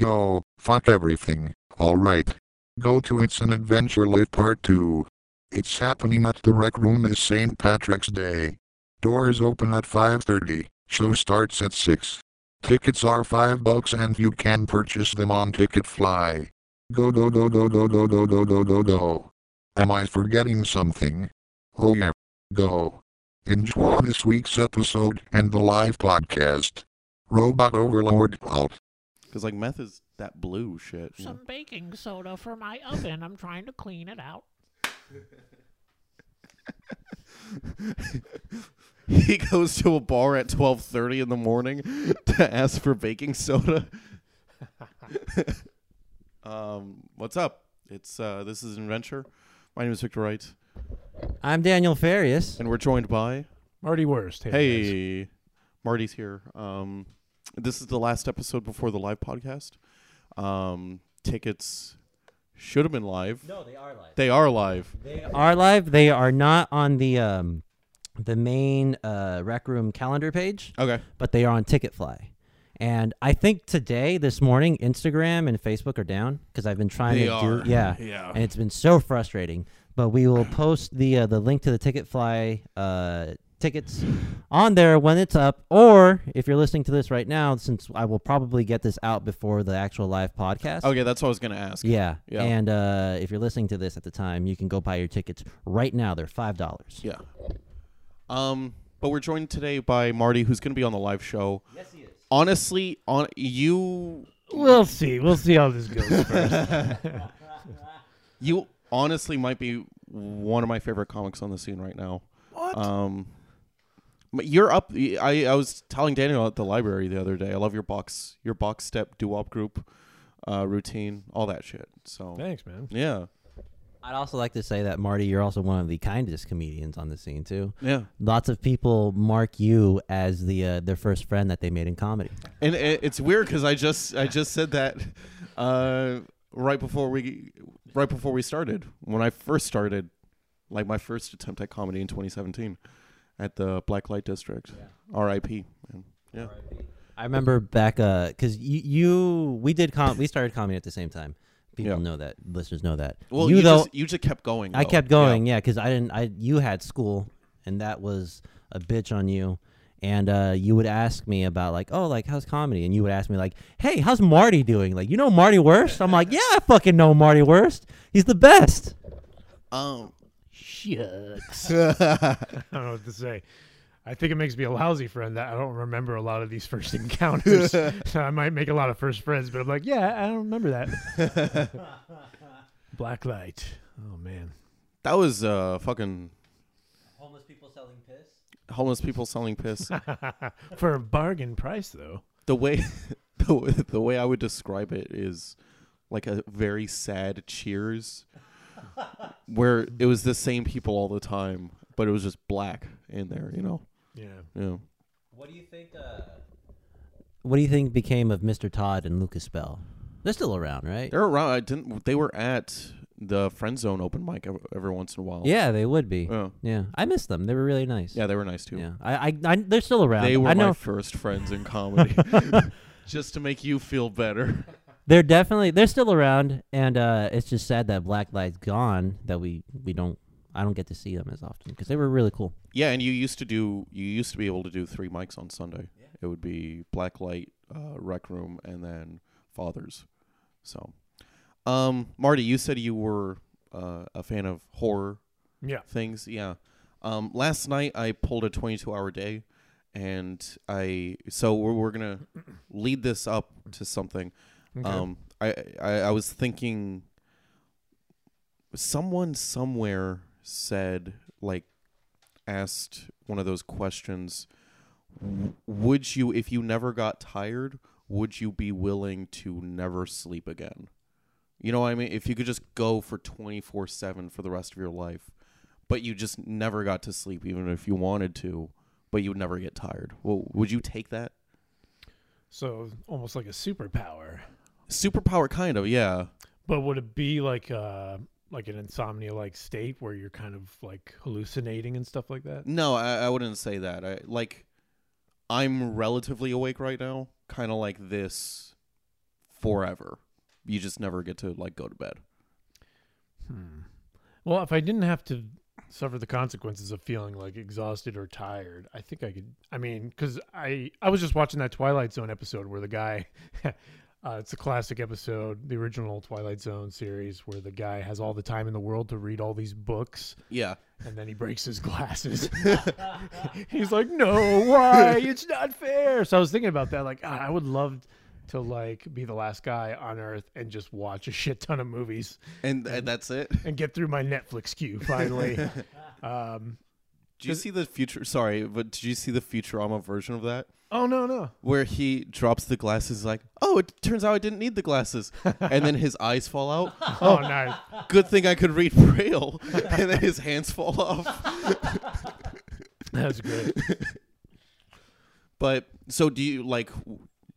Yo, fuck everything. Alright. Go to It's an Adventure Lit Part 2. It's happening at the Rec Room this St. Patrick's Day. Doors open at 5.30. Show starts at 6. Tickets are 5 bucks and you can purchase them on Ticketfly. Go go go go go go go go go go go. Am I forgetting something? Oh yeah. Go. Enjoy this week's episode and the live podcast. Robot Overlord out. Because like meth is that blue shit. you know? Some baking soda for my oven. I'm trying to clean it out. he goes to a bar at twelve thirty in the morning to ask for baking soda. um, what's up? It's uh, this is an adventure. My name is Victor Wright, I'm Daniel Farias. and we're joined by Marty Worst. Hey. Hey, Marty's here. Um, this is the last episode before the live podcast. Um, tickets should have been live. No, they are live. They are live. They are live. They are not on the um, the main uh, Rec Room calendar page, Okay. but they are on Ticketfly. And I think today, this morning, Instagram and Facebook are down because I've been trying They to are. do yeah, Yeah. and it's been so frustrating. But we will post the uh, the link to the Ticketfly uh, tickets on there when it's up, or if you're listening to this right now, since I will probably get this out before the actual live podcast. Okay, that's what I was gonna ask. Yeah. Yeah. And uh, if you're listening to this at the time, you can go buy your tickets right now. They're five dollars. Yeah. Um, but we're joined today by Marty, who's gonna be on the live show. Yes, he is. Honestly, on you, We'll see. We'll see how this goes first. you honestly might be one of my favorite comics on the scene right now. what? Um, but you're up. I I was telling Daniel at the library the other day. I love your box, your box step doo-wop group, uh, routine, all that shit. So Thanks, man. yeah, I'd also like to say that Marty, you're also one of the kindest comedians on the scene too. yeah. Lots of people mark you as the uh, their first friend that they made in comedy. And it, it's weird because I just I just said that uh, right before we right before we started when I first started, like my first attempt at comedy in 2017 at the Black Light District. R.I.P. man. Yeah. I remember back uh, because you, you we did com- we started comedy at the same time. People Yeah. know that listeners know that. Well, you, you, though just you just kept going. I kept going, yeah, because I didn't. I you had school, and that was a bitch on you. And uh, you would ask me about like, oh, like how's comedy? And you would ask me like, hey, how's Marty doing? Like, you know Marty Worst? I'm like, yeah, I fucking know Marty Worst. He's the best. Um. Shucks. I don't know what to say. I think it makes me a lousy friend that I don't remember a lot of these first encounters. so I might make a lot of first friends, but I'm like, yeah, I don't remember that. Black light. Oh man. That was uh fucking Homeless people selling piss. homeless people selling piss. For a bargain price though. the way the, way- the way I would describe it is like a very sad Cheers, where it was the same people all the time, but it was just black in there. You know. Yeah. Yeah. What do you think? Uh... What do you think became of Mr. Todd and Lucas Bell? They're still around, right? They're around. I didn't. They were at the friend zone open mic every, every once in a while. Yeah, they would be. Yeah. Yeah, I miss them. They were really nice. Yeah, they were nice too. Yeah, I, I, I they're still around. They were I know my first friends in comedy. just to make you feel better. they're definitely they're still around, and uh, it's just sad that Black Light's gone. That we we don't I don't get to see them as often because they were really cool. Yeah, and you used to do. You used to be able to do three mics on Sunday. Yeah. It would be Blacklight, uh, Rec Room, and then Fathers. So, um, Marty, you said you were uh, a fan of horror Yeah. things. Yeah. Um, last night I pulled a 22 hour day, and I so we're, we're gonna lead this up to something. Okay. Um, I, I I was thinking. Someone somewhere said like asked one of those questions. Would you, if you never got tired, would you be willing to never sleep again? You know what I mean? If you could just go for twenty four seven for the rest of your life, but you just never got to sleep, even if you wanted to, but you would never get tired. Well, would you take that? so almost like a superpower. Superpower, kind of, yeah. But would it be like uh like an insomnia like state where you're kind of like hallucinating and stuff like that? No, I, I wouldn't say that. I like I'm relatively awake right now, kind of like this forever. You just never get to like go to bed. Hmm. Well, if I didn't have to suffer the consequences of feeling like exhausted or tired, I think I could. I mean, because I I was just watching that Twilight Zone episode where the guy. Uh, it's a classic episode, the original Twilight Zone series, where the guy has all the time in the world to read all these books, Yeah. and then he breaks his glasses. He's like, "No, why? It's not fair." So I was thinking about that. Like, ah, I would love to like be the last guy on Earth and just watch a shit ton of movies And, and that's it. and get through my Netflix queue finally. um, Did you see the future? Sorry, but did you see the Futurama version of that? Oh no, no. Where he drops the glasses, like, oh, it turns out I didn't need the glasses, and then his eyes fall out. Oh, nice. Good thing I could read Braille, and then his hands fall off. That's great. But so do you like?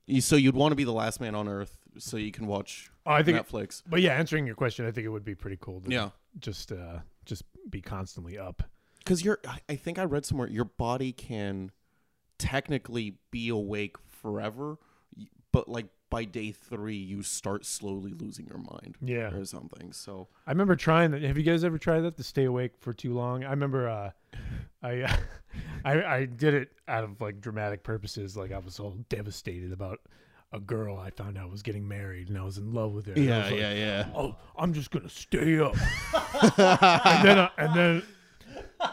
You, so you'd want to be the last man on Earth, so you can watch Oh, I think, Netflix. but yeah, answering your question, I think it would be pretty cool to Yeah, just uh, just be constantly up. because you're. I- I think I read somewhere your body can technically be awake forever, but like by day three, you start slowly losing your mind Yeah, or something. So I remember trying that. Have you guys ever tried that to stay awake for too long? I remember uh, I, I I did it out of like dramatic purposes. Like I was all devastated about a girl I found out was getting married, and I was in love with her. Yeah, I like, yeah. oh, I'm just gonna stay up. and then, uh, and then,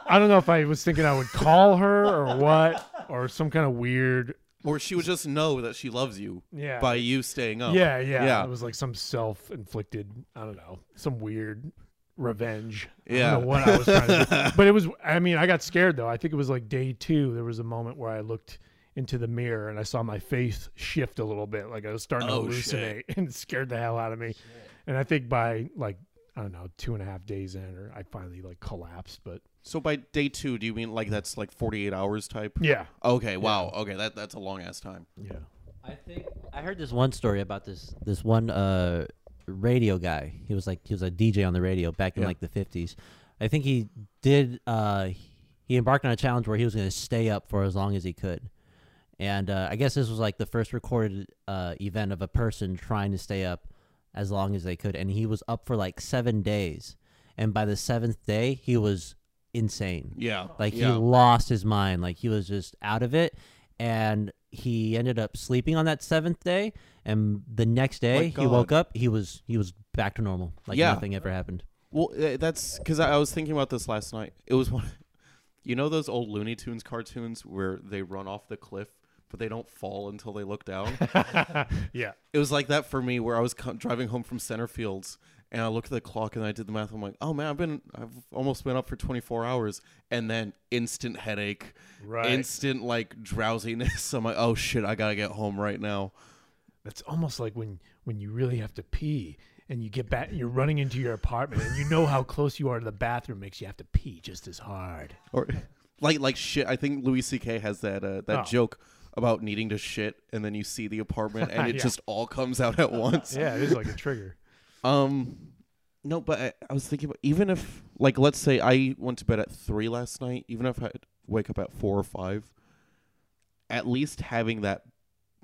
I don't know if I was thinking I would call her or what, or some kind of weird. Or she would just know that she loves you Yeah. by you staying up. yeah, yeah, Yeah. It was like some self-inflicted. I don't know, some weird revenge. I Yeah. don't know what I was trying to do. But it was. I mean, I got scared though. I think it was like day two. There was a moment where I looked into the mirror and I saw my face shift a little bit, like I was starting Oh, to hallucinate, and it scared the hell out of me. And I think by like I don't know two and a half days in, or I finally like collapsed. But So by day two, do you mean like that's like forty eight hours type? yeah, Okay. Wow. Okay. That that's a long ass time. yeah. I think I heard this one story about this this one uh radio guy. He was like he was a DJ on the radio back in Yeah. like the fifties. I think he did uh he embarked on a challenge where he was gonna stay up for as long as he could. And uh, I guess this was like the first recorded uh, event of a person trying to stay up as long as they could, and he was up for like seven days. And by the seventh day, he was insane. Yeah. Like he lost his mind. Like he was just out of it. And he ended up sleeping on that seventh day. And the next day My he woke up, he was he was back to normal. Like Yeah. nothing ever happened. Well, uh, that's because I, I was thinking about this last night. It was one, you know, those old Looney Tunes cartoons where they run off the cliff, but they don't fall until they look down. yeah. it was like that for me, where I was co- driving home from center fields, and I look at the clock and I did the math. I'm like, oh man, I've been, I've almost been up for 24 hours, and then instant headache, Right. instant like drowsiness. I'm like, oh shit, I gotta get home right now. That's almost like when when you really have to pee and you get back you're running into your apartment and you know how close you are to the bathroom makes you have to pee just as hard. or like like shit. I think Louis C.K. has that uh, that Oh. joke about needing to shit, and then you see the apartment, and it Yeah. just all comes out at once. Yeah, it is like a trigger. Um, no, but I, I was thinking about even if like let's say I went to bed at three last night, even if I wake up at four or five, at least having that,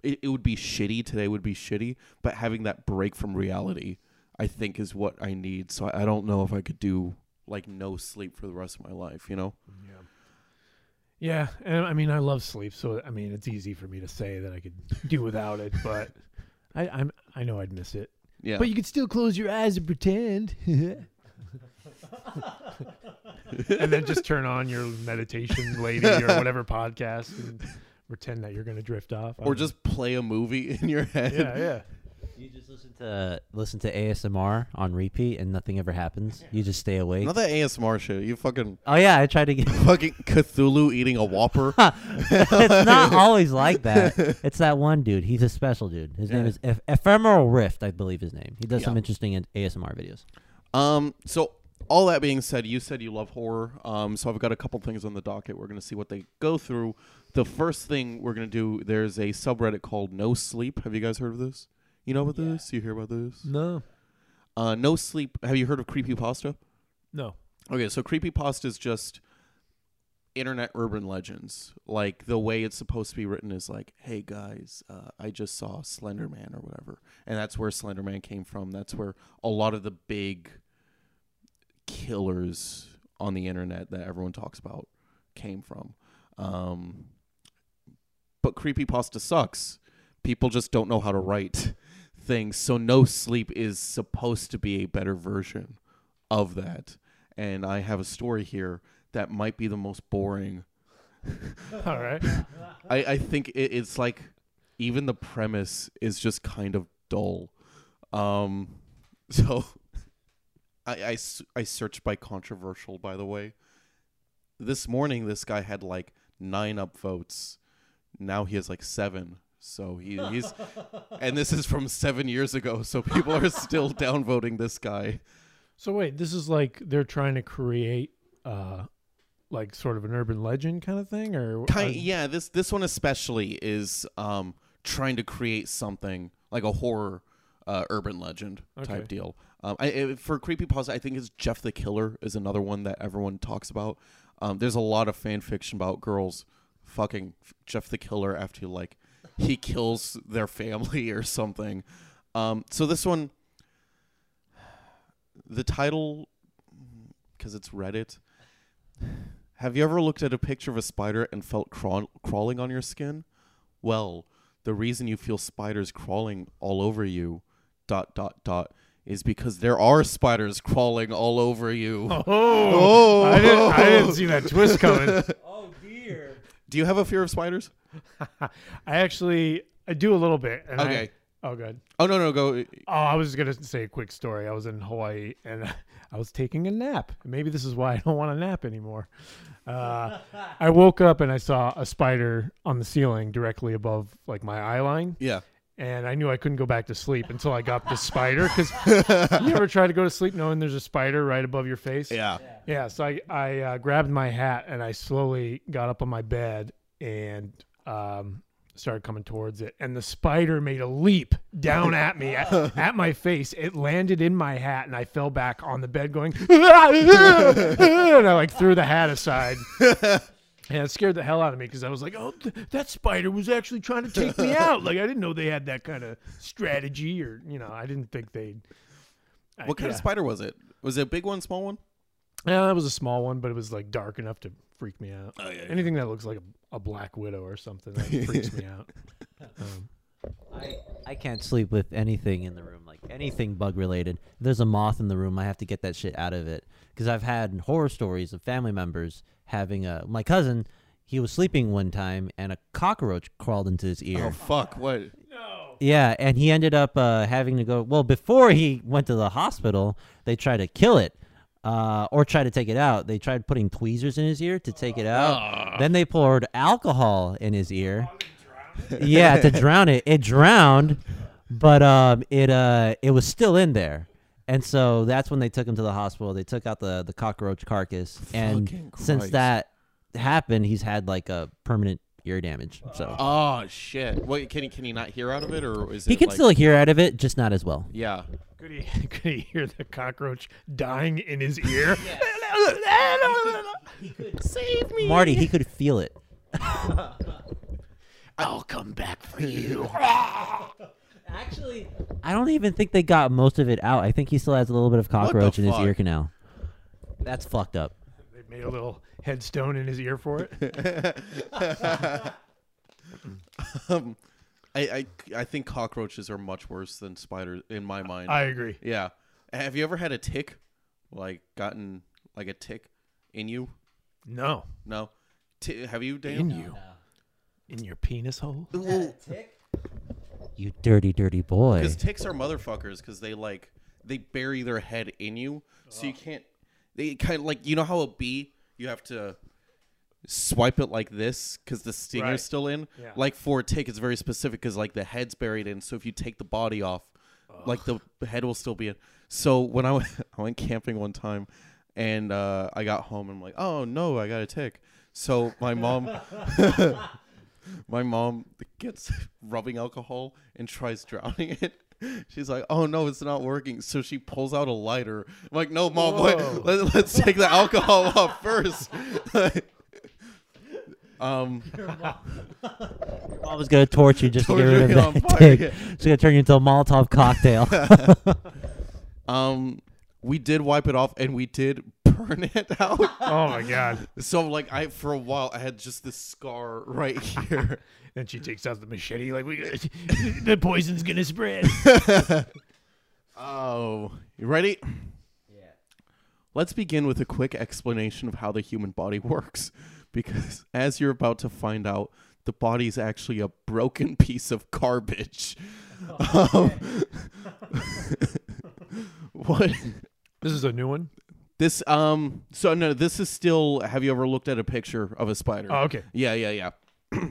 it, it would be shitty. Today would be shitty, but having that break from reality, I think, is what I need. So I, I don't know if I could do like no sleep for the rest of my life. You know. Yeah. Yeah, and I mean I love sleep, so I mean it's easy for me to say that I could do without it, but I I'm I know I'd miss it. Yeah. But you could still close your eyes and pretend. and then just turn on your meditation lady or whatever podcast and pretend that you're going to drift off. I or don't just play a movie in your head. know. yeah, yeah. You just listen to listen to ASMR on repeat and nothing ever happens. You just stay awake. Not that ASMR shit. You fucking Oh yeah, I tried to get fucking Cthulhu eating a Whopper. it's not always like that. It's that one dude. He's a special dude. His name is Eph- Ephemeral Rift, I believe his name. He does some Yeah. interesting in- ASMR videos. Um, so all that being said, you said you love horror. Um, so I've got a couple things on the docket. We're gonna see what they go through. The first thing we're gonna do, there's a subreddit called No Sleep. Have you guys heard of this? You know about this? You hear about this? No. Uh, No Sleep. Have you heard of creepy pasta? No. Okay, so creepy pasta is just internet urban legends. Like the way it's supposed to be written is like, "Hey guys, uh, I just saw Slender Man or whatever," and that's where Slender Man came from. That's where a lot of the big killers on the internet that everyone talks about came from. Um, but creepypasta sucks. People just don't know how to write things. So no sleep is supposed to be a better version of that. And I have a story here that might be the most boring. All right. I, I think it, it's like even the premise is just kind of dull. Um, so I, I, I searched by controversial, by the way. This morning, this guy had like nine upvotes. Now he has like seven. So he, he's, and this is from seven years ago. So people are still downvoting this guy. So wait, this is like they're trying to create, uh, like sort of an urban legend kind of thing, or Kind, yeah, this this one especially is um trying to create something like a horror uh, urban legend Okay. type deal. Um, I, I, for creepypasta, I think it's Jeff the Killer is another one that everyone talks about. Um, there's a lot of fan fiction about girls fucking Jeff the Killer after like he kills their family or something. Um, so this one, the title, because it's Reddit. Have you ever looked at a picture of a spider and felt crawl- crawling on your skin? Well, the reason you feel spiders crawling all over you, dot dot dot, is because there are spiders crawling all over you. Oh, I didn't, I didn't see that twist coming. Oh dear. Do you have a fear of spiders? I actually, I do a little bit. And I- Okay. oh, good. Oh no no go. Oh, I was gonna say a quick story. I was in Hawaii and I was taking a nap. Maybe this is why I don't want to nap anymore. Uh, I woke up and I saw a spider on the ceiling directly above like my eye line, Yeah. and I knew I couldn't go back to sleep until I got the spider. Because you ever try to go to sleep knowing there's a spider right above your face? Yeah. Yeah, so I I uh, grabbed my hat and I slowly got up on my bed and um, started coming towards it. And the spider made a leap down at me at, at my face. It landed in my hat and I fell back on the bed going, and I like threw the hat aside. And it scared the hell out of me because I was like, "Oh, th- that spider was actually trying to take me out!" Like I didn't know they had that kind of strategy, or you know, I didn't think they'd. I- What kind of spider was it? Was it a big one, small one? Yeah, it was a small one, but it was like dark enough to freak me out. Oh yeah. Anything that looks like a, a black widow or something that freaks me out. Um, I, I can't sleep with anything in the room, like anything bug related. If there's a moth in the room, I have to get that shit out of it. Because I've had horror stories of family members having a. My cousin, he was sleeping one time and a cockroach crawled into his ear. Oh fuck! What? Yeah, and he ended up uh, having to go. Well, before he went to the hospital, they tried to kill it. Uh, or try to take it out. They tried putting tweezers in his ear to take it out. Then they poured alcohol in his ear. yeah, to drown it. It drowned, but um, it uh, it was still in there, and so that's when they took him to the hospital. They took out the the cockroach carcass, and Fucking since that happened, he's had like a permanent ear damage. So Oh shit! Wait, can he can he not hear out of it, or is he it can like- still hear out of it, just not as well. Yeah. could he could he hear the cockroach dying in his ear? Save me! Marty, he could feel it. I'll come back for you. Actually, I don't even think they got most of it out. I think he still has a little bit of cockroach in his ear canal. That's fucked up. they made a little headstone in his ear for it. Um, I, I I think cockroaches are much worse than spiders in my mind. I agree. yeah. Have you ever had a tick? Like gotten like a tick in you? No, No. T- have you, Dan? in you, in your penis hole. Ooh. Tick? You dirty, dirty boy. Because ticks are motherfuckers because they like they bury their head in you, so you can't. They kind of like you know how a bee you have to swipe it like this because the stinger's Right. still in. Yeah. Like for a tick, it's very specific because like the head's buried in. So if you take the body off, like the head will still be in. So when I went, I went camping one time, and uh, I got home and I'm like, oh no, I got a tick. So my mom. my mom gets rubbing alcohol and tries drowning it. She's like, "Oh no, it's not working." So she pulls out a lighter. I'm like, "No, mom, wait, Whoa. let, let's take the alcohol off first. Um, I was gonna torch you just to get rid of on that fire, dick. yeah. It's gonna turn you into a Molotov cocktail. um, we did wipe it off and we did burn it out. Oh my god! so like I for a while I had just this scar right here. Then she takes out the machete, like we, the poison's gonna spread. oh, you ready? yeah. Let's begin with a quick explanation of how the human body works. Because as you're about to find out, the body is actually a broken piece of garbage. Um, what This is a new one. This um so no this is still have you ever looked at a picture of a spider? Oh, okay. Yeah, yeah, yeah.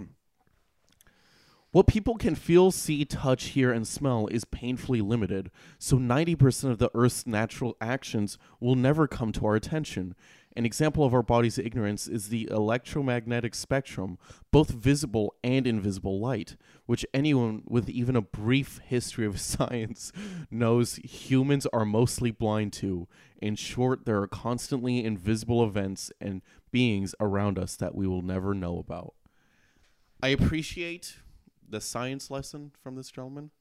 what people can feel, see, touch, hear, and smell is painfully limited, so 90% of the Earth's natural actions will never come to our attention. An example of our body's ignorance is the electromagnetic spectrum, both visible and invisible light, which anyone with even a brief history of science knows humans are mostly blind to. In short, there are constantly invisible events and beings around us that we will never know about. I appreciate the science lesson from this gentleman.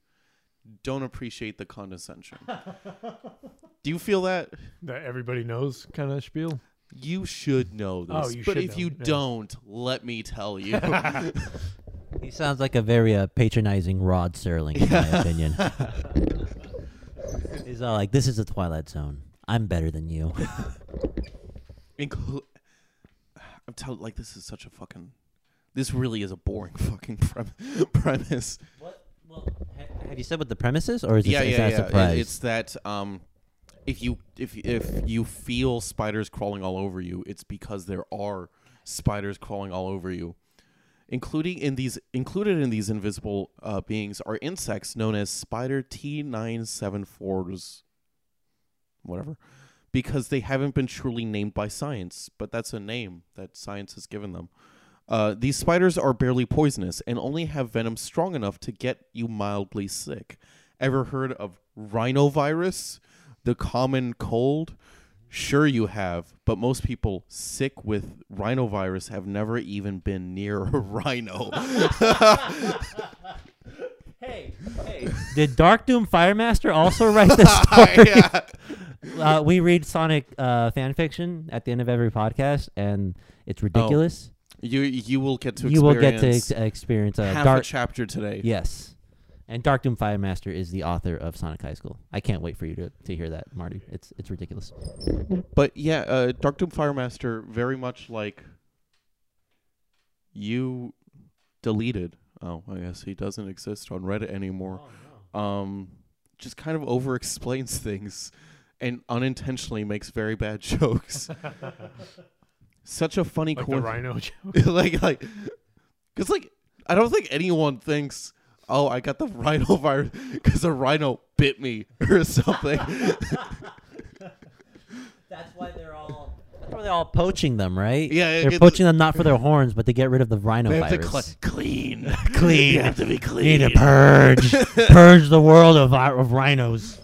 Don't appreciate the condescension. Do you feel that? That everybody knows kind of spiel. You should know this. Oh, you but should if know, you yeah. don't, let me tell you. He sounds like a very uh, patronizing Rod Serling, in my opinion. He's all like, "This is the Twilight Zone. I'm better than you." Inclu- I'm telling like this is such a fucking this really is a boring fucking prem- premise. What? Well, have you said what the premise is, or is, yeah, this, is yeah, that yeah. a It- surprise? it's that um if you if if you feel spiders crawling all over you, it's because there are spiders crawling all over you. Including in these included in these invisible uh, beings are insects known as spider T974s whatever because they haven't been truly named by science, but that's a name that science has given them. Uh, these spiders are barely poisonous and only have venom strong enough to get you mildly sick. Ever heard of rhinovirus, the common cold? Sure, you have, but most people sick with rhinovirus have never even been near a rhino. hey, hey. Did Dark Doom Firemaster also write this story? Yeah. uh, we read Sonic uh, fan fiction at the end of every podcast, and it's ridiculous. You you will get to you will get to experience ex- experience uh, half a Dark. chapter today. yes, and Dark Doom Firemaster is the author of Sonic High School. I can't wait for you to, to hear that, Marty. It's it's ridiculous. But yeah, uh, Dark Doom Firemaster very much like you deleted. Oh, I guess he doesn't exist on Reddit anymore. Um, just kind of over explains things and unintentionally makes very bad jokes. Such a funny quote. Like the rhino joke. like like because like I don't think anyone thinks oh I got the rhino virus because a rhino bit me or something. That's why they're all. That's why they're all poaching them, right? Yeah, they're poaching them not for their horns, but to get rid of the rhino they have to virus. clean, Clean. You have to be clean. need to purge, purge the world of uh, of rhinos.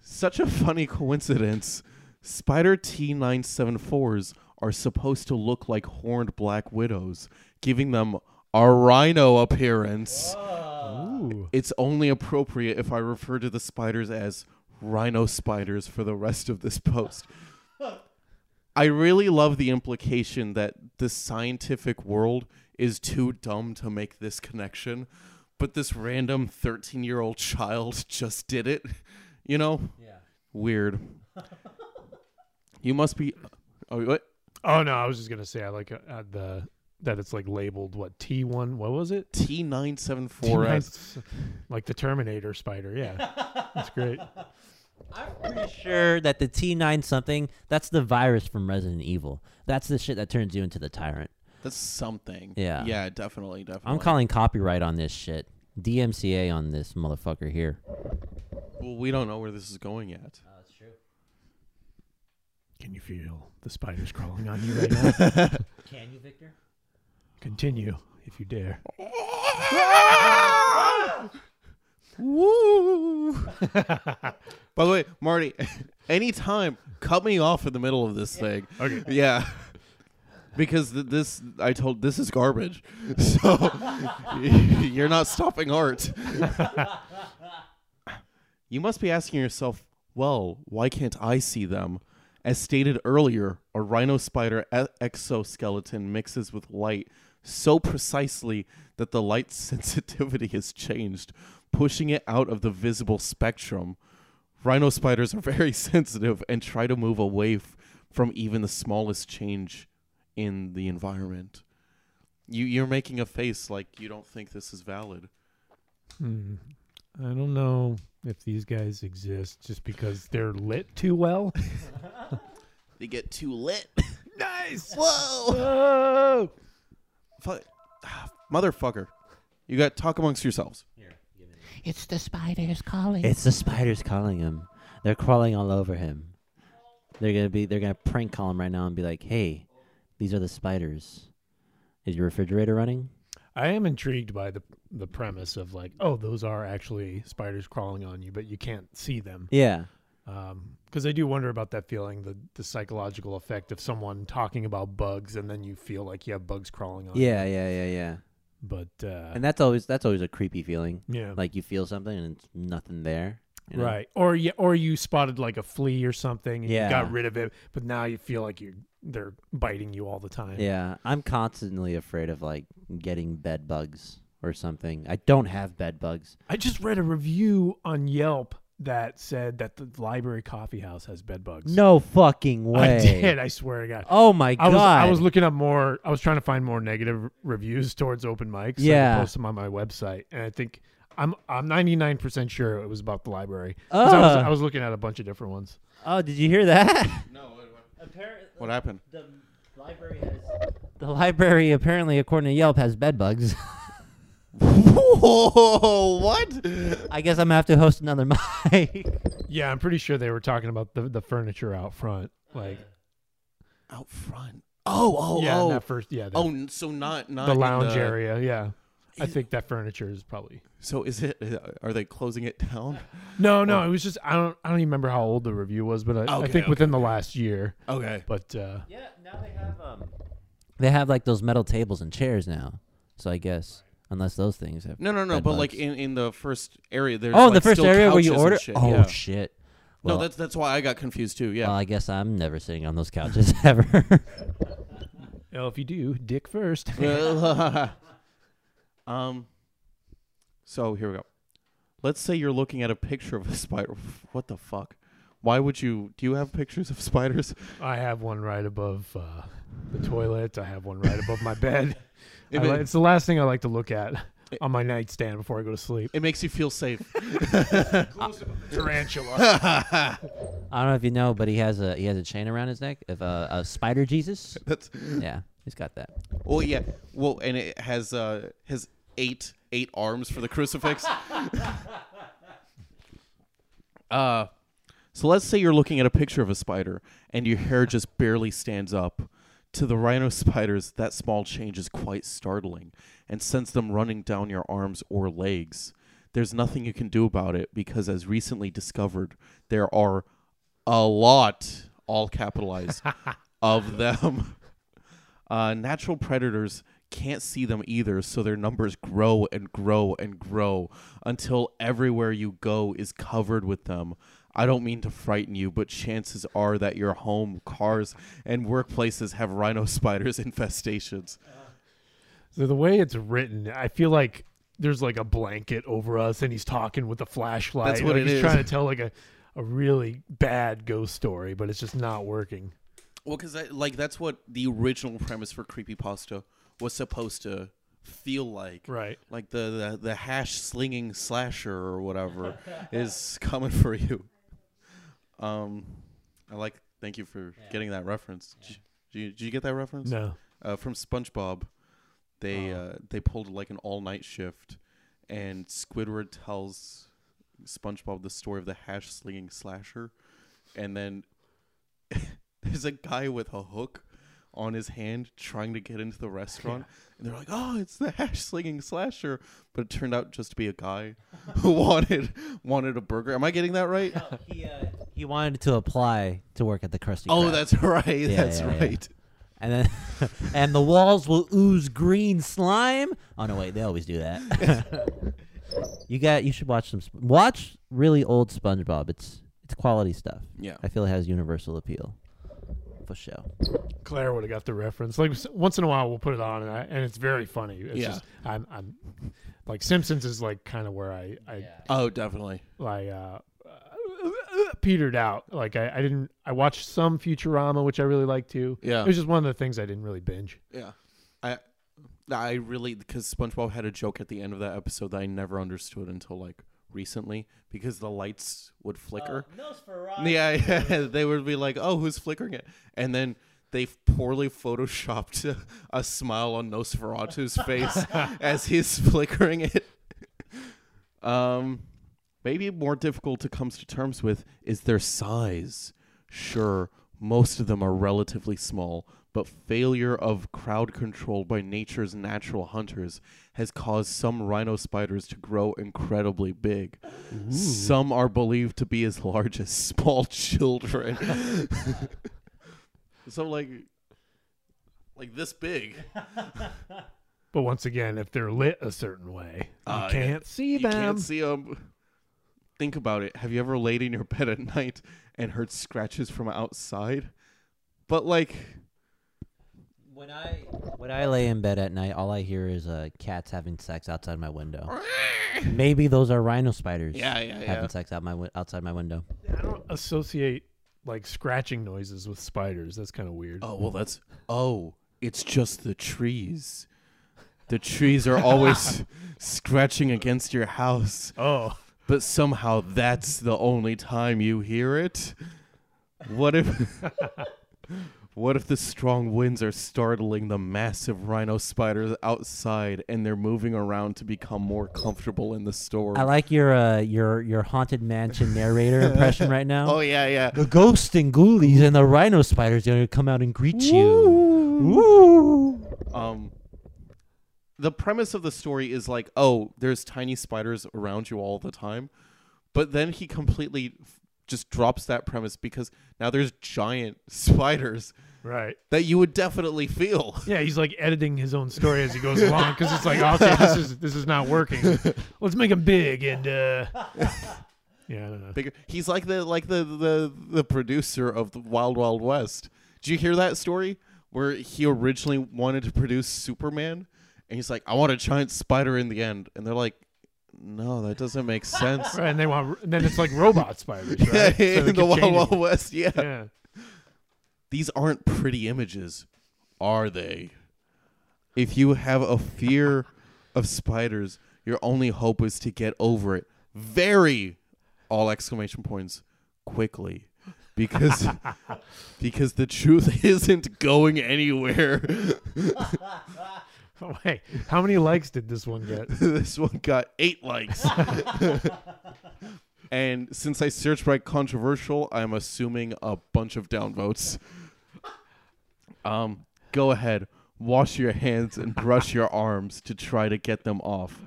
Such a funny coincidence. Spider T974s are supposed to look like horned black widows, giving them a rhino appearance. Ooh. It's only appropriate if I refer to the spiders as rhino spiders for the rest of this post. I really love the implication that the scientific world is too dumb to make this connection, but this random 13 year old child just did it. You know? Yeah. Weird. you must be. Oh, what? Oh no, I was just gonna say I like uh, uh, the that it's like labeled what T one. What was it? T974S. T9 like the Terminator spider. Yeah, that's great. I'm pretty sure that the T9 something, that's the virus from Resident Evil. That's the shit that turns you into the tyrant. That's something. Yeah. Yeah, definitely, definitely. I'm calling copyright on this shit. DMCA on this motherfucker here. Well, we don't know where this is going yet. Oh, that's true. Can you feel the spiders crawling on you right now? Can you, Victor? Continue if you dare. Woo! By the way, Marty, anytime, cut me off in the middle of this thing. Okay. Yeah. because th- this I told this is garbage. So you're not stopping art. you must be asking yourself, well, why can't I see them? As stated earlier, a rhino spider e- exoskeleton mixes with light so precisely that the light sensitivity has changed, pushing it out of the visible spectrum. Rhino spiders are very sensitive and try to move away f- from even the smallest change in the environment. You you're making a face like you don't think this is valid. Hmm. I don't know if these guys exist just because they're lit too well. They get too lit. nice. Whoa, Oh. Fu- motherfucker! You got talk amongst yourselves. It's the spiders calling. It's the spiders calling him. They're crawling all over him. They're gonna be. They're gonna prank call him right now and be like, "Hey, these are the spiders. Is your refrigerator running?" I am intrigued by the the premise of like, oh, those are actually spiders crawling on you, but you can't see them. Yeah. Because I do wonder about that feeling, the the psychological effect of someone talking about bugs, and then you feel like you have bugs crawling on Yeah. you. Yeah. Yeah. Yeah. Yeah. But uh, And that's always that's always a creepy feeling. yeah, Like you feel something and it's nothing there. you know? right. Or you or you spotted like a flea or something, and Yeah. you got rid of it, but now you feel like you they're biting you all the time. Yeah. I'm constantly afraid of like getting bed bugs or something. I don't have bed bugs. I just read a review on Yelp that said that the library coffee house has bed bugs. No fucking way. I did. I swear to God. Oh my I god. was I was looking up more. I was trying to find more negative reviews towards open mics. so I Yeah. post them on my website, and I think I'm I'm 99 percent sure it was about the library. 'Cause I, was, Ugh. I was looking at a bunch of different ones. oh, did you hear that? No. Apparently, What happened? The library has. The library apparently, according to Yelp, has bed bugs. Whoa! What? I guess I'm gonna have to host another mic. Yeah, I'm pretty sure they were talking about the the furniture out front, like Out front. Oh, oh, yeah, oh. that first yeah, the, oh, so not not the lounge the- area. Yeah, I think that furniture is probably So is it? uh, Are they closing it down? no, no. It was just I don't I don't even remember how old the review was, but I, I think okay, within the last year. Okay. But uh, Yeah, now they have um. They have like those metal tables and chairs now. So I guess unless those things have. No, no, no. Bed but like bugs. in, in the first area, there's oh, like the first still area where you couches and order. Shit. Oh yeah. shit. no, that's that's why I got confused too. Yeah. Well, I guess I'm never sitting on those couches ever. well, if you do, dick first. um. So here we go. Let's say you're looking at a picture of a spider. What the fuck? Why would you? Do you have pictures of spiders? I have one right above uh, the toilet. I have one right above my bed. I If li- it's the last thing I like to look at on my nightstand before I go to sleep. It makes you feel safe. Tarantula. I don't know if you know, but he has a he has a chain around his neck of uh, a spider Jesus. That's Yeah, he's got that. well, yeah. Well, and it has uh has eight eight arms for the crucifix. uh, so let's say you're looking at a picture of a spider and your hair just barely stands up. To the rhino spiders, that small change is quite startling and sends them running down your arms or legs. There's nothing you can do about it because, as recently discovered, there are a lot, all capitalized, of them. Uh, natural predators can't see them either, so their numbers grow and grow and grow until everywhere you go is covered with them. I don't mean to frighten you, but chances are that your home, cars, and workplaces have rhino spiders infestations. so the way it's written, I feel like there's like a blanket over us, and he's talking with a flashlight. That's what like it he's is. trying to tell like a, a really bad ghost story, but it's just not working. Well, because like that's what the original premise for creepypasta was supposed to feel like. Right. Like the, the, the hash slinging slasher or whatever is coming for you. Um, I like. Thank you for getting that reference. Did, you, did you get that reference? No. Uh, from SpongeBob, they uh, they pulled like an all night shift, and Squidward tells SpongeBob the story of the hash slinging slasher, and then there's a guy with a hook on his hand trying to get into the restaurant, and they're like, "Oh, it's the hash slinging slasher," but it turned out just to be a guy who wanted wanted a burger. Am I getting that right? he uh, he wanted to apply to work at the Krusty. Oh, Krab. that's right. Yeah, that's yeah, yeah. right. and then and the walls will ooze green slime. Oh no, wait, they always do that. you got you should watch some watch really old SpongeBob. It's it's quality stuff. Yeah. I feel it has universal appeal. For sure. Claire would have got the reference. Like once in a while, we'll put it on, and, I, and it's very funny. It's Yeah. just I'm, I'm like Simpsons is like kind of where I, I Oh, definitely. like uh, petered out. Like I, I didn't. I watched some Futurama, which I really like too. Yeah. It was just one of the things I didn't really binge. Yeah. I I really because SpongeBob had a joke at the end of that episode that I never understood until like recently because the lights would flicker. Yeah, yeah, they would be like, "Oh, who's flickering it?" And then they poorly photoshopped a, a smile on Nosferatu's face as he's flickering it. Um, maybe more difficult to come to terms with is their size. Sure, most of them are relatively small, but failure of crowd control by nature's natural hunters has caused some rhino spiders to grow incredibly big. Some are believed to be as large as small children. so like like this big. But once again, if they're lit a certain way, you Uh, can't see You them. can't see them. Think about it. Have you ever laid in your bed at night and heard scratches from outside? But like When I when I lay in bed at night, all I hear is uh, cats having sex outside my window. Maybe those are rhino spiders. Yeah, yeah, having yeah. sex out my wi- outside my window. I don't associate like scratching noises with spiders. That's kind of weird. Oh well, that's oh, it's just the trees. The trees are always scratching against your house, Oh, but somehow that's the only time you hear it. What if What if the strong winds are startling the massive rhino spiders outside and they're moving around to become more comfortable in the storm? I like your uh, your your haunted mansion narrator impression right now. oh yeah, yeah. The ghosts and ghoulies and the rhino spiders are gonna come out and greet you. um the premise of the story is like oh there's tiny spiders around you all the time but then he completely f- just drops that premise because now there's giant spiders right. that you would definitely feel Yeah, he's like editing his own story as he goes along because it's like, okay, this is this is not working. Let's make him big and uh, yeah, I don't know. bigger he's like the like the the the producer of the wild wild west did you hear that story where he originally wanted to produce superman and he's like i want a giant spider in the end and they're like no that doesn't make sense Right, and they want and then it's like robot spiders, right? Yeah, So in the Wild Wild. West. Yeah. Yeah. These aren't pretty images, are they? If you have a fear of spiders, your only hope is to get over it very all exclamation points quickly. Because because the truth isn't going anywhere. Wait, how many likes did this one get? this one got eight likes. and since I searched by controversial, I'm assuming a bunch of downvotes. Um, go ahead, wash your hands and brush your arms to try to get them off.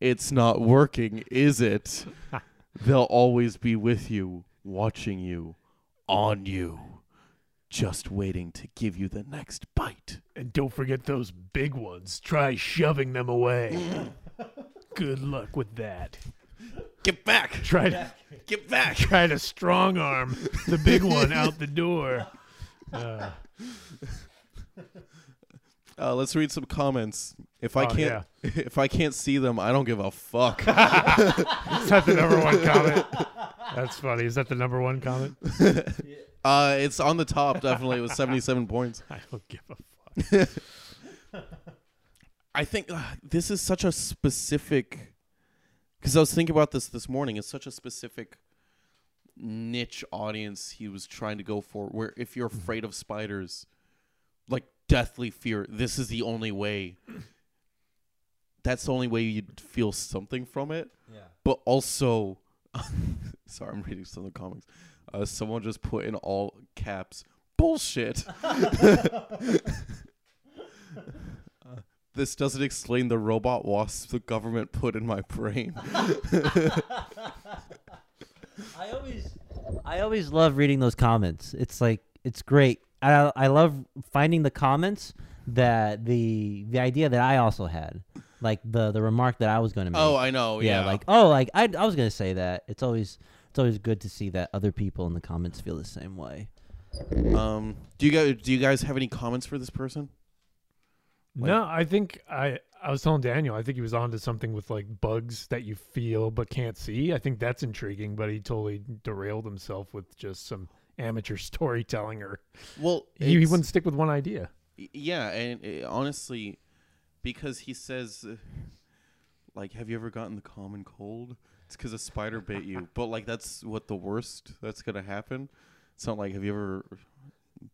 It's not working, is it? They'll always be with you, watching you, on you, just waiting to give you the next bite. And don't forget those big ones. Try shoving them away. Good luck with that. Get back! Try to Get back! try to strong arm the big one out the door. Uh, Uh, let's read some comments. If I Oh, can't, if I can't see them, I don't give a fuck. is that the number one comment? That's funny. Is that the number one comment? uh, it's on the top, definitely with seventy-seven points. I don't give a fuck. I think uh, this is such a specific. Because I was thinking about this this morning. It's such a specific niche audience he was trying to go for. Where if you're afraid of spiders, like deathly fear, this is the only way. That's the only way you'd feel something from it. Yeah. But also, sorry, I'm reading some of the comics. Uh, someone just put in all caps bullshit. Uh, this doesn't explain the robot wasp the government put in my brain. I always I always love reading those comments. It's like it's great. I I love finding the comments that the the idea that I also had, like the the remark that I was going to make. Oh, I know. Yeah. like oh, like I I was gonna say that. It's always it's always good to see that other people in the comments feel the same way. um, do you guys do you guys have any comments for this person? Like- no, I think I I was telling Daniel. I think he was onto something with like bugs that you feel but can't see. I think that's intriguing. But he totally derailed himself with just some amateur storytelling, or Well, he, he wouldn't stick with one idea. Yeah, and uh, honestly, because he says, uh, like, have you ever gotten the common cold? It's because a spider bit you. But like, that's what the worst that's gonna happen. It's not like have you ever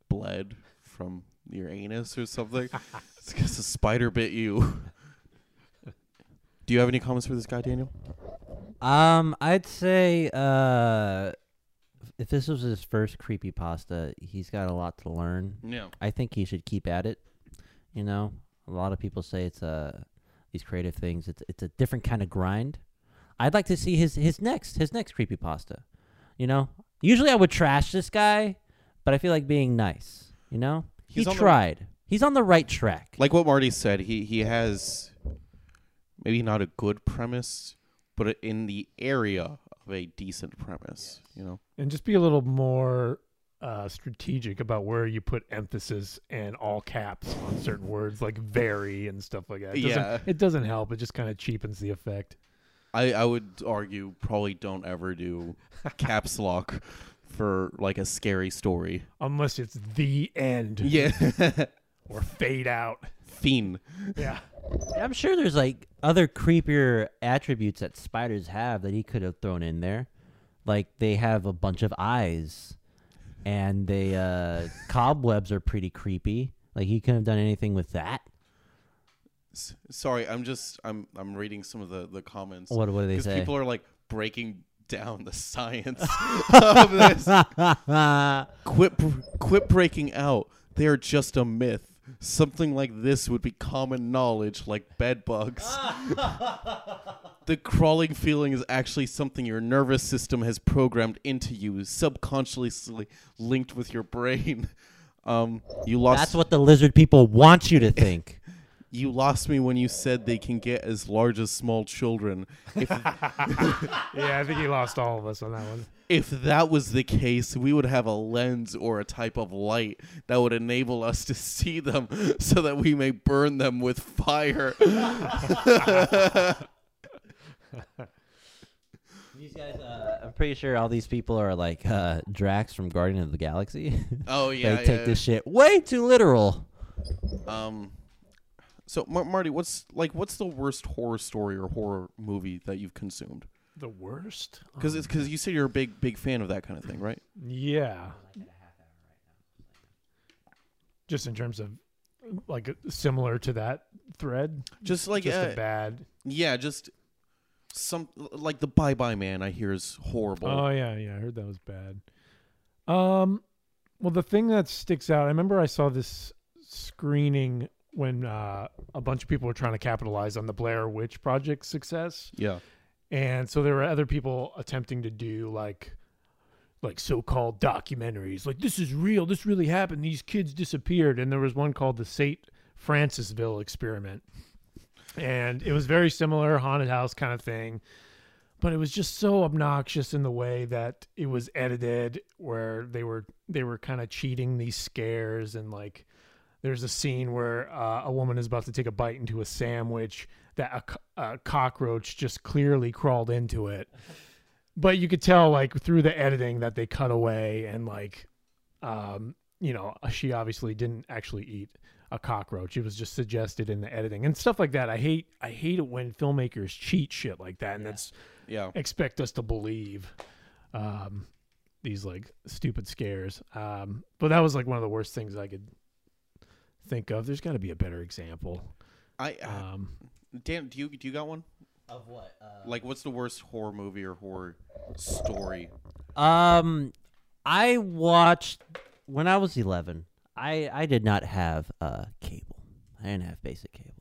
bled from your anus or something? it's because a spider bit you. Do you have any comments for this guy, Daniel? Um, I'd say uh, if this was his first creepy pasta, he's got a lot to learn. Yeah. I think he should keep at it. You know, a lot of people say it's uh these creative things. It's it's a different kind of grind. I'd like to see his his next his next creepy pasta. You know, usually I would trash this guy, but I feel like being nice. You know, He's he on the- tried. He's on the right track. Like what Marty said, he he has maybe not a good premise, but in the area of a decent premise. You know. and just be a little more uh, strategic about where you put emphasis and all caps on certain words like very and stuff like that. It doesn't, Yeah. it doesn't help. It just kind of cheapens the effect. I, I would argue probably don't ever do caps lock for like a scary story. Unless it's the end Yeah. or fade out. Fiend. Yeah. I'm sure there's like other creepier attributes that spiders have that he could have thrown in there. Like they have a bunch of eyes and they uh cobwebs are pretty creepy. Like he couldn't have done anything with that. S- Sorry, I'm just I'm I'm reading some of the the comments What what do they because say? people are like breaking down the science of this. Quit br- quit breaking out. They are just a myth. Something like this would be common knowledge, like bed bugs. the crawling feeling is actually something your nervous system has programmed into you, subconsciously linked with your brain. Um, you lost. That's what the lizard people want you to think. you lost me when you said they can get as large as small children. If Yeah, I think he lost all of us on that one. if that was the case, we would have a lens or a type of light that would enable us to see them so that we may burn them with fire. These guys, uh, I'm pretty sure all these people are like uh, Drax from Guardian of the Galaxy. Oh yeah, they yeah, take yeah. this shit way too literal. Um so Mar- Marty, what's like what's the worst horror story or horror movie that you've consumed? The worst? Cuz it's cuz you said you're a big big fan of that kind of thing, right? Yeah. Just in terms of like similar to that thread, Just like just uh, a bad. yeah, just some like the Bye Bye Man I hear is horrible. Oh yeah, yeah, I heard that was bad. Um, well, the thing that sticks out, I remember I saw this screening when uh, a bunch of people were trying to capitalize on the Blair Witch Project success, yeah. and so there were other people attempting to do like like so-called documentaries like this is real this really happened these kids disappeared and there was one called the St. Francisville experiment and it was very similar haunted house kind of thing but it was just so obnoxious in the way that it was edited where they were they were kind of cheating these scares and like there's a scene where uh, a woman is about to take a bite into a sandwich that a, a cockroach just clearly crawled into it. But you could tell like through the editing that they cut away and like um you know she obviously didn't actually eat a cockroach. It was just suggested in the editing and stuff like that. I hate i hate it when filmmakers cheat shit like that and that's Yeah. expect us to believe um these like stupid scares. Um but that was like one of the worst things i could think of there's got to be a better example I uh, um Dan, do you do you got one? Of what? Like what's the worst horror movie or horror story? Um, I watched when I was 11. I I did not have uh cable. I didn't have basic cable.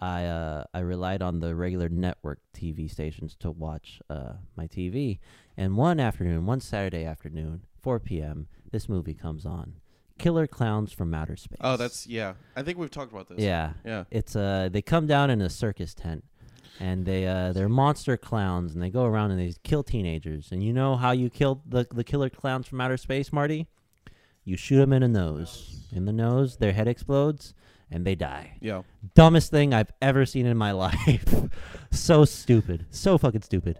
I uh I relied on the regular network TV stations to watch uh my TV. And one afternoon, one Saturday afternoon, 4 p.m., this movie comes on, Killer Klowns from Outer Space. Oh, that's yeah. I think we've talked about this. yeah. Yeah. It's uh they come down in a circus tent and they uh they're monster clowns and they go around and they kill teenagers. And you know how you kill the the killer clowns from outer space, Marty? You shoot them in the nose. In the nose, their head explodes and they die. Yeah. Dumbest thing I've ever seen in my life. so stupid. So fucking stupid.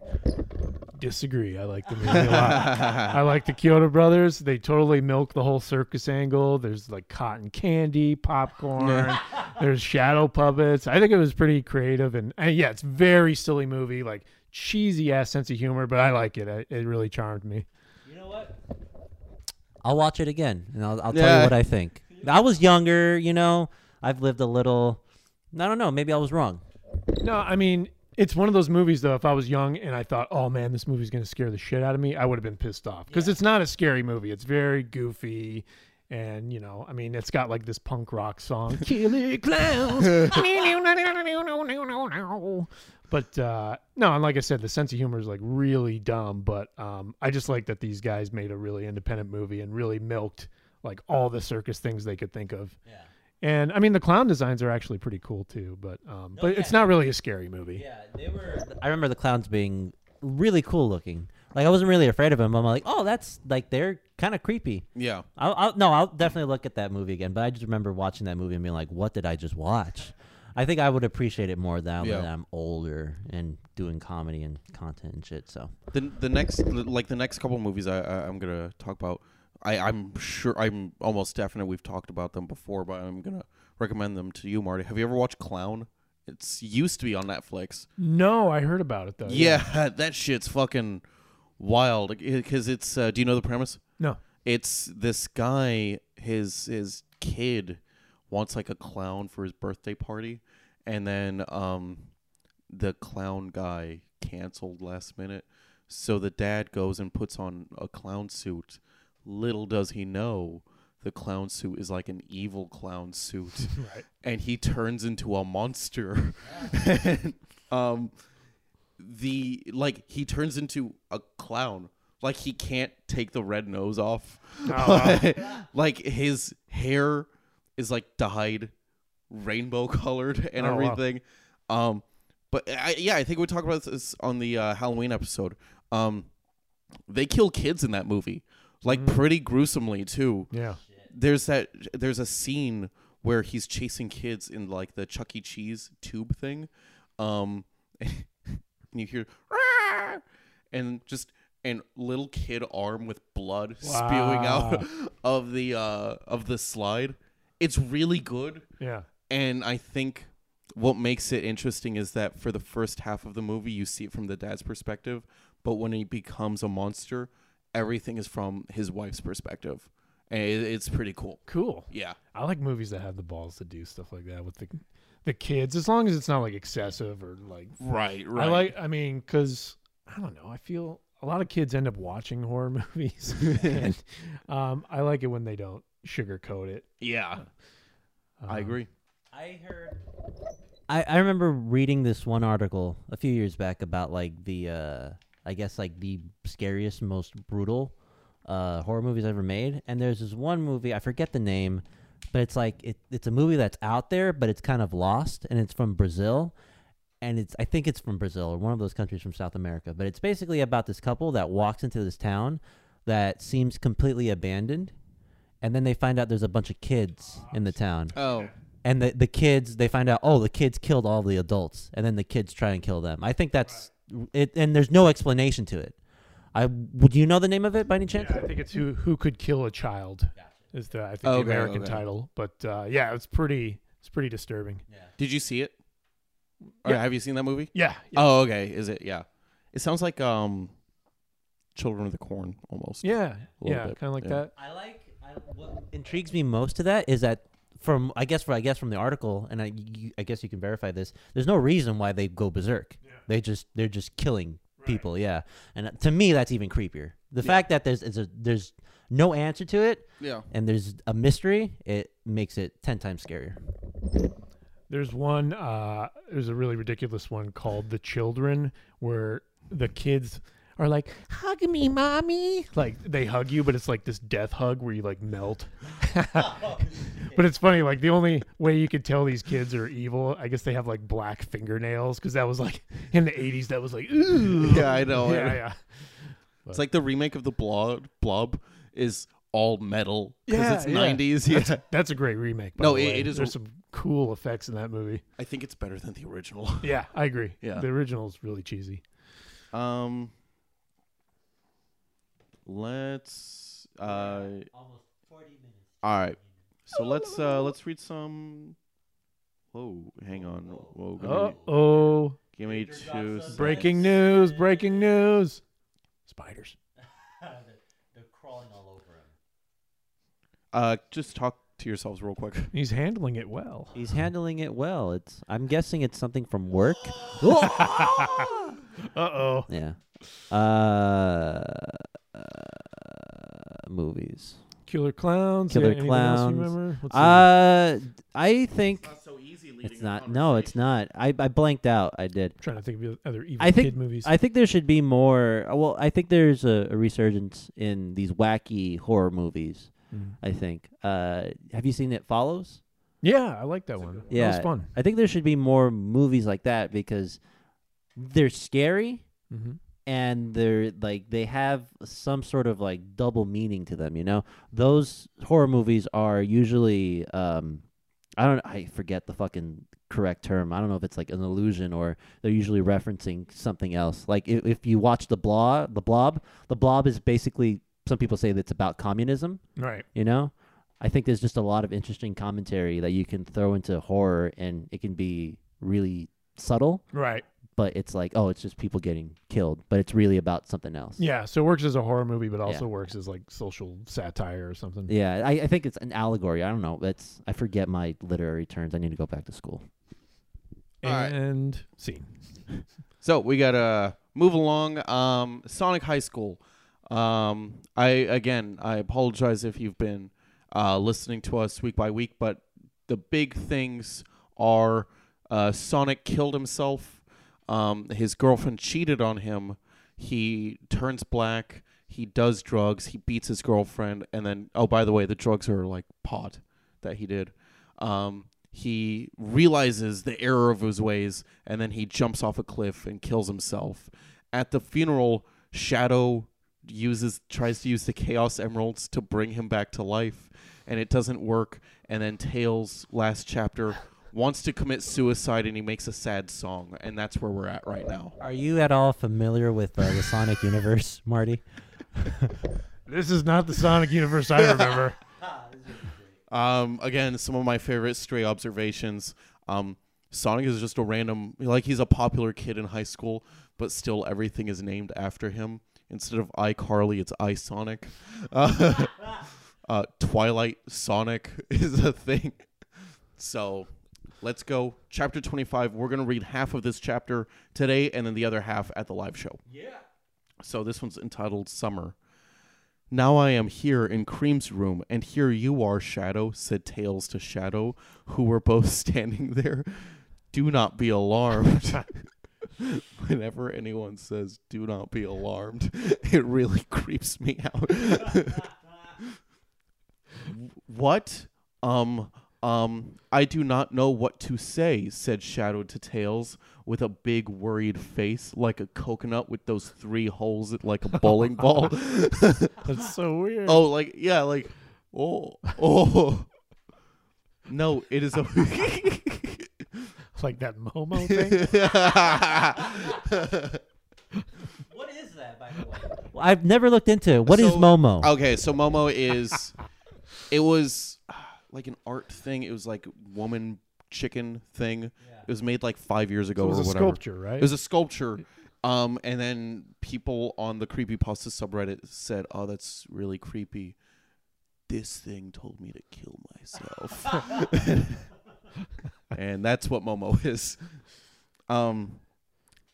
Disagree. I like the movie a lot. I like the Chiodo Brothers. They totally milk the whole circus angle. There's like cotton candy, popcorn. There's shadow puppets. I think it was pretty creative and, and yeah, it's very silly movie, like cheesy ass sense of humor, but I like it. I, it really charmed me. You know what? I'll watch it again and I'll, I'll tell Yeah. you what I think. I was younger, you know. I've lived a little. I don't know. Maybe I was wrong. No, I mean, it's one of those movies though. If I was young and I thought, "Oh man, this movie's gonna scare the shit out of me," I would have been pissed off because it's not a scary movie. It's very goofy, and you know, I mean, it's got like this punk rock song, "Killer Clowns." but uh, no, and like I said, the sense of humor is like really dumb. But um, I just like that these guys made a really independent movie and really milked like all the circus things they could think of. Yeah. And I mean, the clown designs are actually pretty cool too. But um, No, but it's not really a scary movie. Yeah, they were. I remember the clowns being really cool looking. Like I wasn't really afraid of them. I'm like, oh, that's like they're kind of creepy. Yeah. I'll, I'll no, I'll definitely look at that movie again. But I just remember watching that movie and being like, what did I just watch? I think I would appreciate it more now Yeah. that I'm older and doing comedy and content and shit. So The the next like the next couple movies I, I I'm gonna talk about. I I'm sure I'm almost definite we've talked about them before, but I'm gonna recommend them to you, Marty. Have you ever watched Clown? It's used to be on Netflix. No, I heard about it though. Yeah, that shit's fucking wild. Because it's. Uh, do you know the premise? No. It's this guy. His his kid wants like a clown for his birthday party, and then um, the clown guy canceled last minute. So the dad goes and puts on a clown suit. Little does he know, the clown suit is like an evil clown suit Right. and he turns into a monster. and, um, the like he turns into a clown. Like he can't take the red nose off. Oh, like his hair is like dyed rainbow colored and Oh, wow. everything. Um, but I, yeah, I think we talked about this on the uh, Halloween episode. Um, they kill kids in that movie, like pretty gruesomely too Yeah. there's that there's a scene where he's chasing kids in like the Chuck E. Cheese tube thing, um, and you hear "Rah!" and just and little kid arm with blood spewing out of the uh of the slide. It's really good, Yeah. and I think what makes it interesting is that for the first half of the movie, you see it from the dad's perspective, but when he becomes a monster, everything is from his wife's perspective, and it, it's pretty cool. Cool. Yeah, I like movies that have the balls to do stuff like that with the the kids, as long as it's not like excessive or like. right, right. I like. I mean, because I don't know. I feel a lot of kids end up watching horror movies, and um, I like it when they don't sugarcoat it. Yeah, I Um, agree. I heard. I, I remember reading this one article a few years back about like the uh I guess like the scariest, most brutal uh horror movies ever made. And there's this one movie, I forget the name, but it's like it, it's a movie that's out there, but it's kind of lost and it's from Brazil. And it's I think it's from Brazil or one of those countries from South America. But it's basically about this couple that walks into this town that seems completely abandoned. And then they find out there's a bunch of kids in the town Oh, and the the kids they find out oh the kids killed all the adults and then the kids try and kill them i think that's it and there's no explanation to it i would you know the name of it by any chance Yeah, I think it's who who could kill a child is the I think Okay, the American okay. title. But uh, yeah, it's pretty it's pretty disturbing. did you see it? Or Yeah. have you seen that movie? Yeah. yeah. Oh, okay. Is it? Yeah. It sounds like um, Children of the Corn almost. yeah. Yeah. Kind of like yeah. that. i like I, what intrigues me most to that is that from i guess for i guess from the article and i you, i guess you can verify this there's no reason why they go berserk they just they're just killing people yeah and uh, to me that's even creepier the fact that there's is a, there's no answer to it Yeah. and there's a mystery, it makes it ten times scarier. There's one. Uh, there's a really ridiculous one called "The Children," where the kids are like, "Hug me, mommy." Like they hug you, but it's like this death hug where you like melt. but it's funny. Like the only way you could tell these kids are evil, I guess they have like black fingernails because that was like in the '80s. That was like, ooh. Yeah, I know. Yeah, yeah. It's like the remake of the Blob. Blob is all metal because Yeah, it's yeah. nineties. Yeah, That's a great remake. No, the it- way. it is There's a- some cool effects in that movie. I think it's better than the original. Yeah, I agree. Yeah. the original is really cheesy. Um, let's. Uh, Almost 40 minutes. all right. So let's uh let's read some. Whoa, hang on. Whoa, give me, Uh oh! give me two. seconds. Breaking news! Breaking news! Spiders. They're crawling all over him. Uh, just talk to yourselves real quick. He's handling it well. He's handling it well. It's. I'm guessing it's something from work. Uh oh. yeah. Uh, movies. Killer clowns. Killer Anything else you Clowns. remember? Let's. Uh, I think so easy it's not. No, it's not. I I blanked out. I did. I'm trying to think of other evil I think- kid movies. I think there should be more. Well, I think there's a, a resurgence in these wacky horror movies. Mm. I think. Uh, have you seen It Follows? yeah, I like that one. that Yeah. was fun. I think there should be more movies like that because they're scary Mm-hmm. And they're like they have some sort of like double meaning to them. You know, those horror movies are usually. Um, I don't. I forget the fucking correct term. I don't know if it's like an illusion or they're usually referencing something else. Like if, if you watch the blob, the blob, the blob is basically some people say that it's about communism. Right. You know, I think there's just a lot of interesting commentary that you can throw into horror, and it can be really subtle. Right. But it's like, oh, it's just people getting killed, but it's really about something else. Yeah. So it works as a horror movie, but also Yeah. works as like social satire or something. Yeah, I, I think it's an allegory. I don't know. It's I forget my literary terms. I need to go back to school. All right. And scene. So we gotta move along. Um, Sonic High School. Um, I again, I apologize if you've been uh, listening to us week by week, but the big things are uh, Sonic killed himself. Um, his girlfriend cheated on him. He turns black. He does drugs. He beats his girlfriend, and then oh, by the way, the drugs are like pot that he did. Um, he realizes the error of his ways, and then he jumps off a cliff and kills himself. At the funeral, Shadow uses tries to use the Chaos Emeralds to bring him back to life, and it doesn't work. And then Tails, last chapter, wants to commit suicide, and he makes a sad song, and that's where we're at right now. Are you at all familiar with uh, the Sonic universe, Marty? This is not the Sonic universe I remember. Um, again, some of my favorite stray observations. Um, Sonic is just a random, like he's a popular kid in high school, but still everything is named after him. Instead of iCarly, it's iSonic. Uh, uh, Twilight Sonic is a thing. So let's go. Chapter 25. We're going to read half of this chapter today and then the other half at the live show. Yeah. So this one's entitled Summer. Now I am here in Cream's room, and here you are, Shadow, said Tails to Shadow, who were both standing there. Do not be alarmed. Whenever anyone says, do not be alarmed, it really creeps me out. what? Um, um, I do not know what to say, said Shadow to Tails, with a big worried face, like a coconut with those three holes like a bowling ball. That's so weird. Oh, like yeah, like oh, oh. No, it is a. like that Momo thing. What is that, by the way? Well, I've never looked into it. What is So- Momo? okay, so Momo is, it was uh, like an art thing. It was like woman chicken thing. It was made like five years ago So it was or a whatever. sculpture, right? It was a sculpture. Um, and then people on the creepypasta subreddit said, "Oh, that's really creepy." This thing told me to kill myself, and that's what Momo is. Um,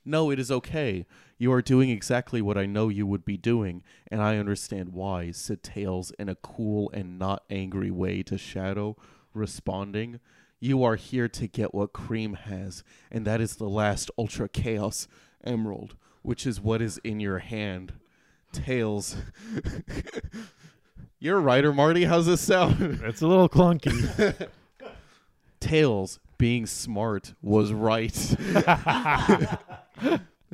no, it is okay. You are doing exactly what I know you would be doing, and I understand why," said Tails in a cool and not angry way to Shadow, responding. You are here to get what Cream has, and that is the last Ultra Chaos Emerald. which is what is in your hand. Tails. You're a writer, Marty. How's this sound? It's a little clunky. Tails, being smart, was right.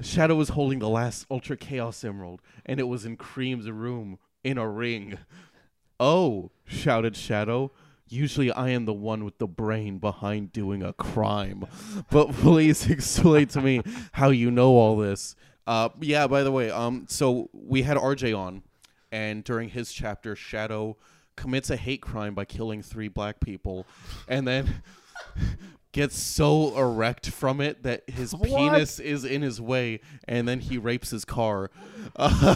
Shadow was holding the last Ultra Chaos Emerald, and it was in Cream's room in a ring. Oh, shouted Shadow. Usually I am the one with the brain behind doing a crime. But please explain to me how you know all this. Uh, yeah, by the way, um, so we had RJ on, and during his chapter, Shadow commits a hate crime by killing three black people, and then gets so erect from it that his What? penis is in his way, and then he rapes his car. Uh,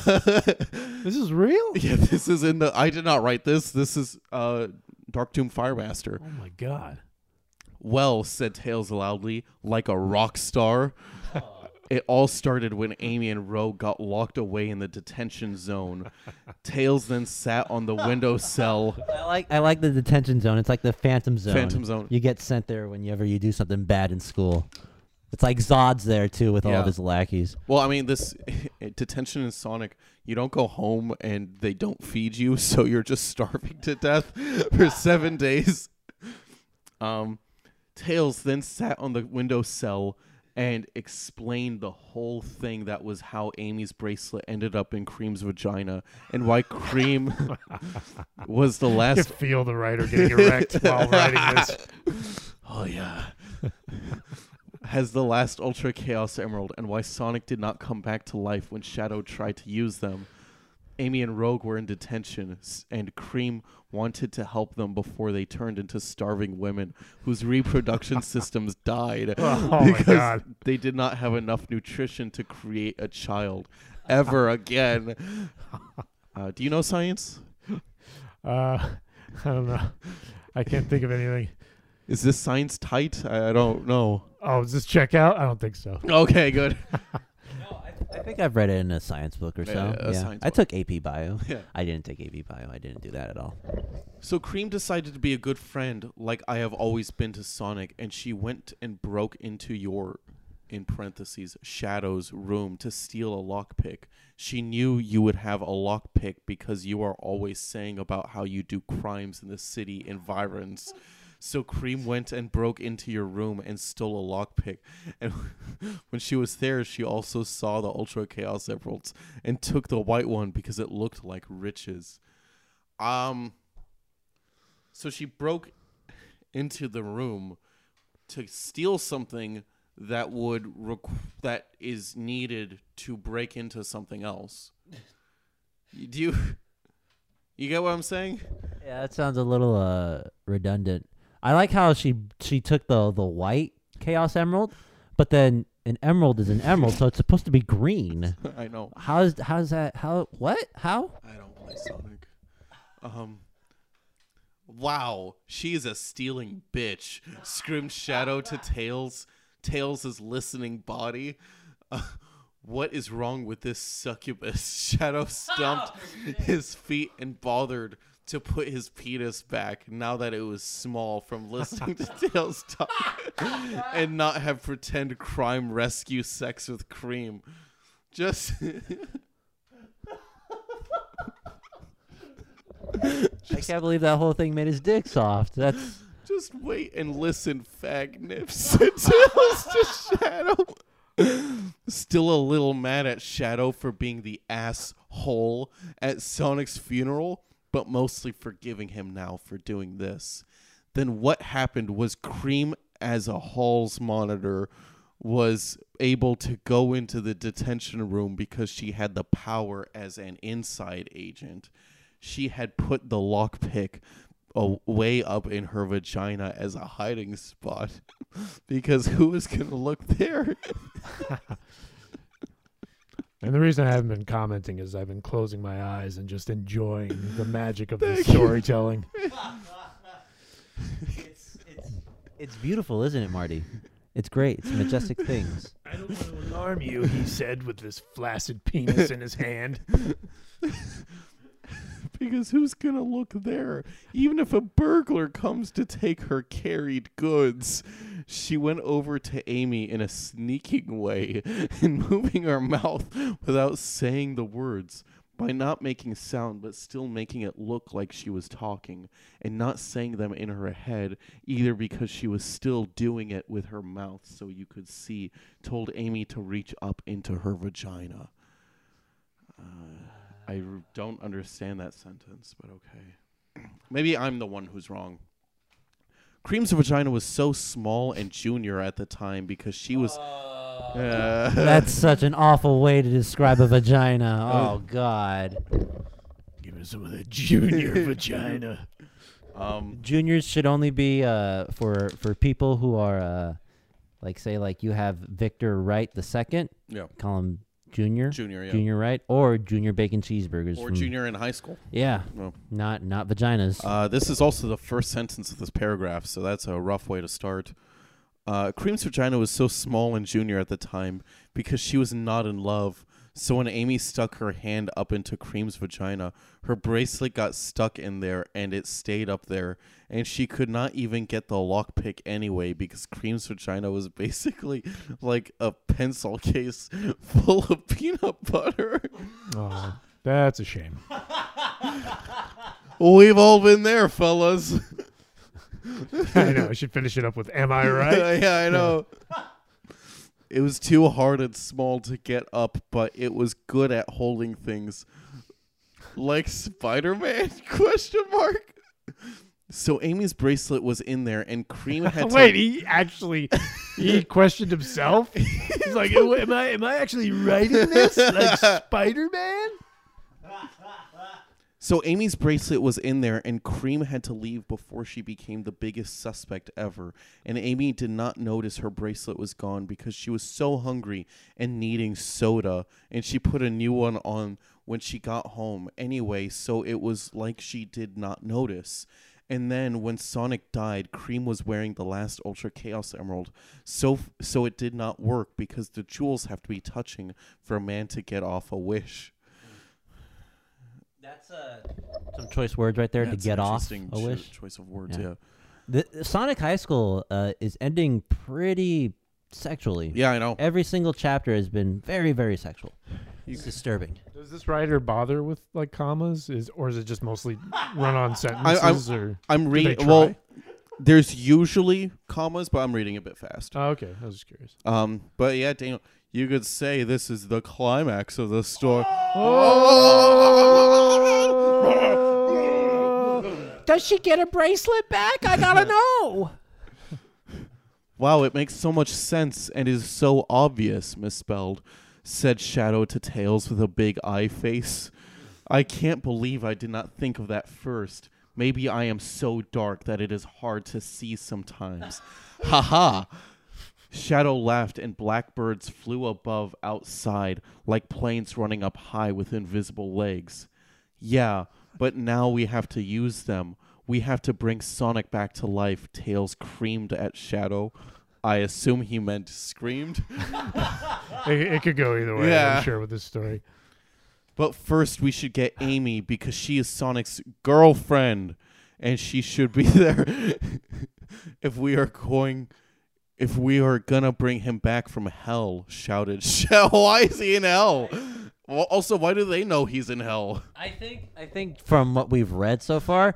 this is real? yeah, this is in the. I did not write this. This is uh, Dark Tomb Firemaster. Oh my god. Well, said Tails loudly, like a rock star. It all started when Amy and Rogue got locked away in the detention zone. Tails then sat on the window cell. I like I like the detention zone. It's like the phantom zone. Phantom zone. You get sent there whenever you do something bad in school. It's like Zod's there too with all Yeah. of his lackeys. Well, I mean, this detention in Sonic, you don't go home and they don't feed you, so you're just starving to death for seven days. Um, Tails then sat on the window cell and explained the whole thing that was how Amy's bracelet ended up in Cream's vagina and why Cream was the I can last feel the writer getting erect while writing this. Oh yeah. Has the last Ultra Chaos Emerald and why Sonic did not come back to life when Shadow tried to use them. Amy and Rogue were in detention, and Cream wanted to help them before they turned into starving women whose reproduction systems died Oh because God. they did not have enough nutrition to create a child ever again. Uh, do you know science? Uh, I don't know. I can't think of anything. Is this science tight? I, I don't know. Oh, is this checkout? I don't think so. Okay, good. I think I've read it in a science book or Yeah, so. Yeah, science I book. took AP Bio. Yeah. I didn't take AP Bio. I didn't do that at all. So Cream decided to be a good friend, like I have always been to Sonic, and she went and broke into your, in parentheses, Shadow's room to steal a lockpick. She knew you would have a lockpick because you are always saying about how you do crimes in the city environs. So Cream went and broke into your room and stole a lockpick. And when she was there, she also saw the Ultra Chaos Emeralds and took the white one because it looked like riches. Um, so she broke into the room to steal something that would that is needed to break into something else. Do you you get what I'm saying? Yeah, that sounds a little uh redundant. I like how she she took the the white Chaos Emerald, but then an emerald is an emerald, so it's supposed to be green. I know. How's how's that? How what? How? I don't play Sonic. Um. Wow, she is a stealing bitch. Screamed Shadow to Tails. Tails' is listening body. Uh, what is wrong with this succubus? Shadow stumped his feet and bothered to put his penis back now that it was small from listening to Tails talk and not have pretend crime rescue sex with Cream. Just. I can't believe that whole thing made his dick soft. That's Just wait and listen, fag nips. said Tails to Shadow. Still a little mad at Shadow for being the asshole at Sonic's funeral, but mostly forgiving him now for doing this. Then what happened was Cream, as a Hall's monitor, was able to go into the detention room because she had the power as an inside agent. She had put the lockpick way up in her vagina as a hiding spot because who is going to look there? And the reason I haven't been commenting is I've been closing my eyes and just enjoying the magic of the storytelling. it's, it's it's beautiful, isn't it, Marty? It's great. It's majestic things. I don't want to alarm you, he said with this flaccid penis in his hand. because who's going to look there? Even if a burglar comes to take her carried goods, She went over to Amy in a sneaking way and moving her mouth without saying the words, by not making sound but still making it look like she was talking, and not saying them in her head either because she was still doing it with her mouth so you could see, told Amy to reach up into her vagina. Uh, I r- don't understand that sentence, but okay. Maybe I'm the one who's wrong. Cream's of vagina was so small and junior at the time because she was. Uh, That's such an awful way to describe a vagina. Oh God. Give me some of that junior vagina. um, Juniors should only be uh, for for people who are uh, like say like you have Victor Wright the second. Yeah. Call him Junior. junior, yeah. Junior Wright or Junior Bacon Cheeseburgers. Or from- junior in high school. Yeah. No. Not not vaginas. Uh, this is also the first sentence of this paragraph, so that's a rough way to start. Uh, Cream's vagina was so small and junior at the time because she was not in love. So when Amy stuck her hand up into Cream's vagina, her bracelet got stuck in there and it stayed up there. And she could not even get the lockpick anyway because Cream's vagina was basically like a pencil case full of peanut butter. Oh, that's a shame. We've all been there, fellas. I know. I should finish it up with "Am I right?" yeah, I know. It was too hard and small to get up, but it was good at holding things. Like Spider-Man? Question mark. So Amy's bracelet was in there, and Cream had to Wait, he actually he questioned himself. He's like, "Am I am I actually writing this like Spider Man?" So Amy's bracelet was in there, and Cream had to leave before she became the biggest suspect ever. And Amy did not notice her bracelet was gone because she was so hungry and needing soda, and she put a new one on when she got home anyway, so it was like she did not notice. And then when Sonic died, Cream was wearing the last Ultra Chaos Emerald, so so it did not work because the jewels have to be touching for a man to get off a wish. That's uh, some choice words right there to That's get off interesting a cho- wish. choice of words. Yeah. Yeah. The, the Sonic High School uh, is ending pretty sexually. yeah, I know. Every single chapter has been very, very sexual. You- It's disturbing. Does this writer bother with like commas? Is or is it just mostly run on sentences? or I'm they reading. Well, there's usually commas, but I'm reading a bit fast. oh, okay, I was just curious. Um, but yeah, Daniel, you could say this is the climax of the story. Does she get a bracelet back? I gotta know. Wow, it makes so much sense and is so obvious, misspelled, said Shadow to Tails with a big eye face. I can't believe I did not think of that first. Maybe I am so dark that it is hard to see sometimes. Ha ha! Shadow laughed and blackbirds flew above outside like planes running up high with invisible legs. Yeah, but now we have to use them. We have to bring Sonic back to life. Tails creamed at Shadow. I assume he meant screamed. It, it could go either way. Yeah. I'm sure with this story. But first, we should get Amy because she is Sonic's girlfriend, and she should be there if we are going. If we are gonna bring him back from hell, shouted Shell. Why is he in hell? Well, also, why do they know he's in hell? I think I think from what we've read so far,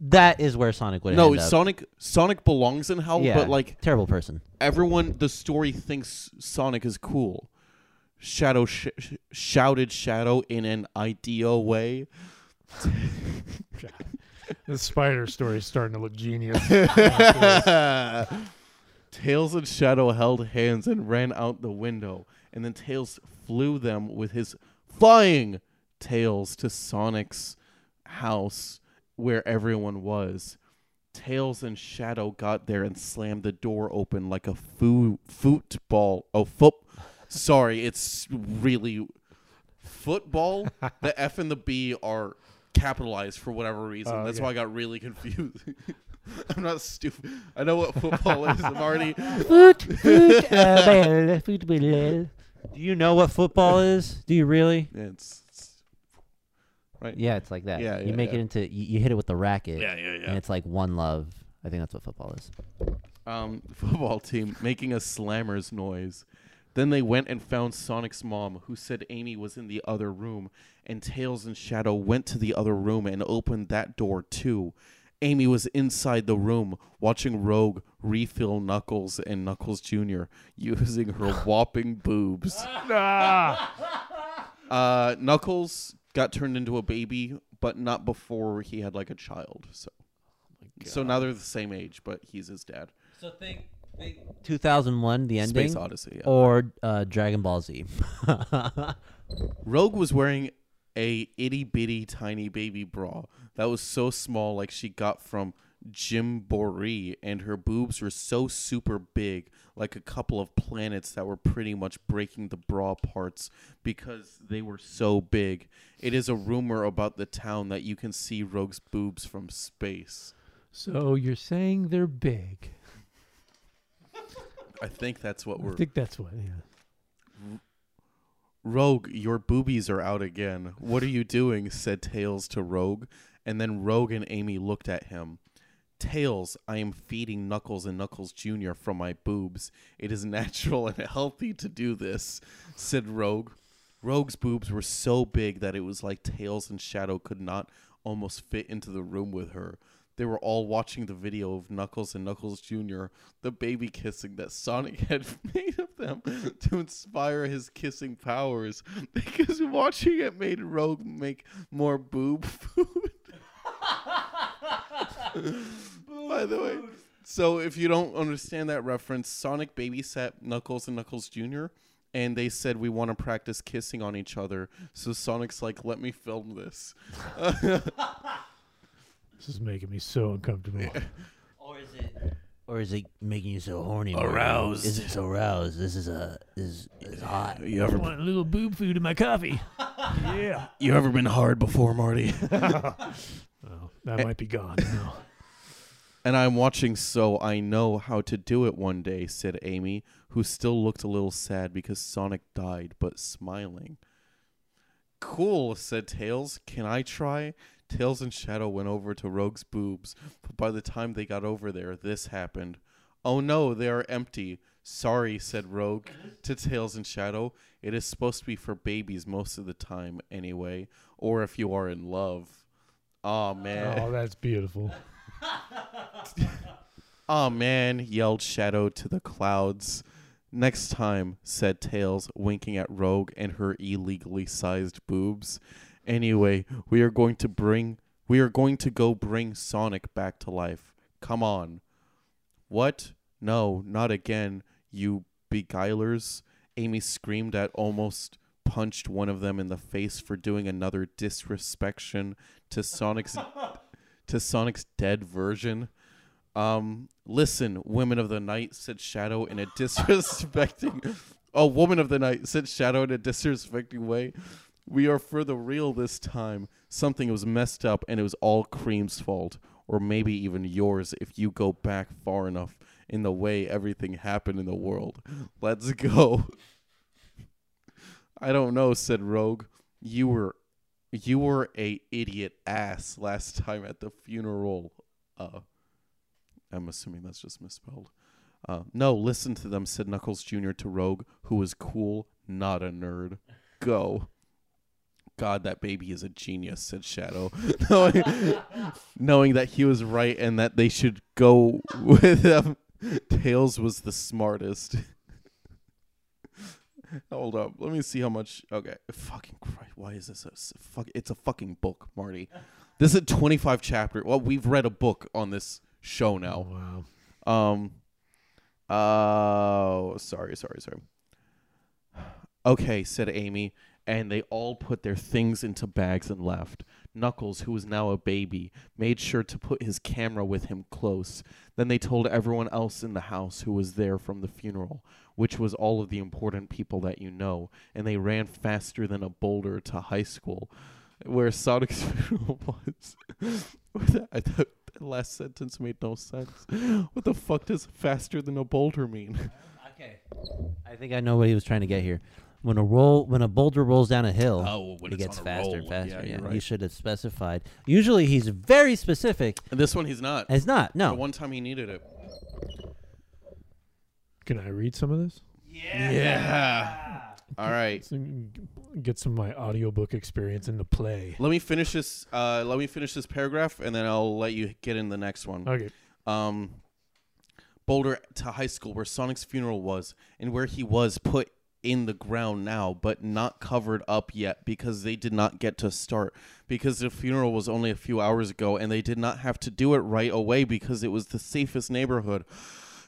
that is where Sonic would No, end up. Sonic. Sonic belongs in hell, yeah, but like terrible person. everyone, the story thinks Sonic is cool. Shadow sh- sh- shouted Shadow in an ideal way. The spider story is starting to look genius. Tails and Shadow held hands and ran out the window, and then Tails flew them with his flying tails to Sonic's house where everyone was. Tails and Shadow got there and slammed the door open like a foo- football. Oh, foot. Sorry, it's really football. the F and the B are capitalized for whatever reason. Oh, That's okay. why I got really confused. I'm not stupid. I know what football is. I'm already. Foot, foot, uh, bell, football. Do you know what football is? Do you really? It's, it's right. Yeah, it's like that. Yeah, you yeah, make yeah. it into you, you hit it with the racket, Yeah, yeah, yeah. and it's like one love. I think that's what football is. um, football team making a slammer's noise. Then they went and found Sonic's mom, who said Amy was in the other room, and Tails and Shadow went to the other room and opened that door too. Amy was inside the room watching Rogue refill Knuckles and Knuckles Jr. using her whopping boobs. Ah, Uh, Knuckles got turned into a baby, but not before he had like a child. So, so now they're the same age, but he's his dad. So think, think 2001, the ending, Space Odyssey. Yeah. or uh, Dragon Ball Z. Rogue was wearing a itty bitty tiny baby bra that was so small, like she got from Gymboree, and her boobs were so super big, like a couple of planets that were pretty much breaking the bra parts because they were so big. It is a rumor about the town that you can see Rogue's boobs from space. so you're saying they're big? I think that's what we're. I think that's what. Yeah. Rogue, your boobies are out again. What are you doing? said Tails to Rogue. And then Rogue and Amy looked at him. Tails, I am feeding Knuckles and Knuckles Jr. from my boobs. It is natural and healthy to do this, said Rogue. Rogue's boobs were so big that it was like Tails and Shadow could not almost fit into the room with her. They were all watching the video of Knuckles and Knuckles Jr., the baby kissing that Sonic had made of them to inspire his kissing powers because watching it made Rogue make more boob food. By the way, so if you don't understand that reference, Sonic babysat Knuckles and Knuckles Jr. And they said we want to practice kissing on each other. So Sonic's like, "Let me film this." This is making me so uncomfortable. or is it? Or is it making you so horny? Marty? Aroused. Is it so aroused? This is a is is hot. You I ever want a little boob food in my coffee. yeah. you ever been hard before, Marty? Oh, that might be gone now. And I'm watching so I know how to do it one day, said Amy, who still looked a little sad because Sonic died, but smiling. Cool, said Tails. Can I try? Tails and Shadow went over to Rogue's boobs, but by the time they got over there, this happened. Oh no, they are empty. Sorry, said Rogue to Tails and Shadow. It is supposed to be for babies most of the time, anyway, or if you are in love. Aw, oh, man. Oh, that's beautiful. Aw man, yelled Shadow to the clouds. Next time, said Tails, winking at Rogue and her illegally sized boobs. Anyway, we are going to bring we are going to go bring Sonic back to life. Come on. What? No, not again, you beguilers. Amy screamed at almost punched one of them in the face for doing another disrespecttion to Sonic's to Sonic's dead version. Um, listen, women of the night, said Shadow in a disrespecting. oh, woman of the night, said Shadow in a disrespecting way. We are for the real this time. Something was messed up, and it was all Cream's fault, or maybe even yours if you go back far enough in the way everything happened in the world. Let's go. I don't know, said Rogue. You were you were a idiot ass last time at the funeral. Uh I'm assuming that's just misspelled. Uh, no, listen to them, said Knuckles Jr. to Rogue, who was cool, not a nerd. Go. God, that baby is a genius, said Shadow, knowing, knowing that he was right and that they should go with him. Tails was the smartest. Hold up, let me see how much. Okay, fucking Christ, why is this a fuck? It's a fucking book, Marty. This is a twenty-five chapter. Well, we've read a book on this show now. Wow. Um. Oh, sorry, sorry, sorry. Okay, said Amy, and they all put their things into bags and left. Knuckles, who was now a baby, made sure to put his camera with him close. Then they told everyone else in the house who was there from the funeral, which was all of the important people that you know, and they ran faster than a boulder to high school, where Sonic's funeral was. That last sentence made no sense. What the fuck does faster than a boulder mean? Okay. I think I know what he was trying to get here. When a roll, when a boulder rolls down a hill, Oh, when it it's gets on a faster and faster. Yeah, Yeah, you're he should have specified. Usually, he's very specific. And this one he's not. It's not. The No. one time he needed it. Can I read some of this? Yeah. yeah. All right. Get some of my audiobook experience into play. Let me finish this. Uh, let me finish this paragraph, and then I'll let you get in the next one. Okay. um, Boulder to high school where Sonic's funeral was and where he was put in the ground now, but not covered up yet because they did not get to start because the funeral was only a few hours ago and they did not have to do it right away because it was the safest neighborhood.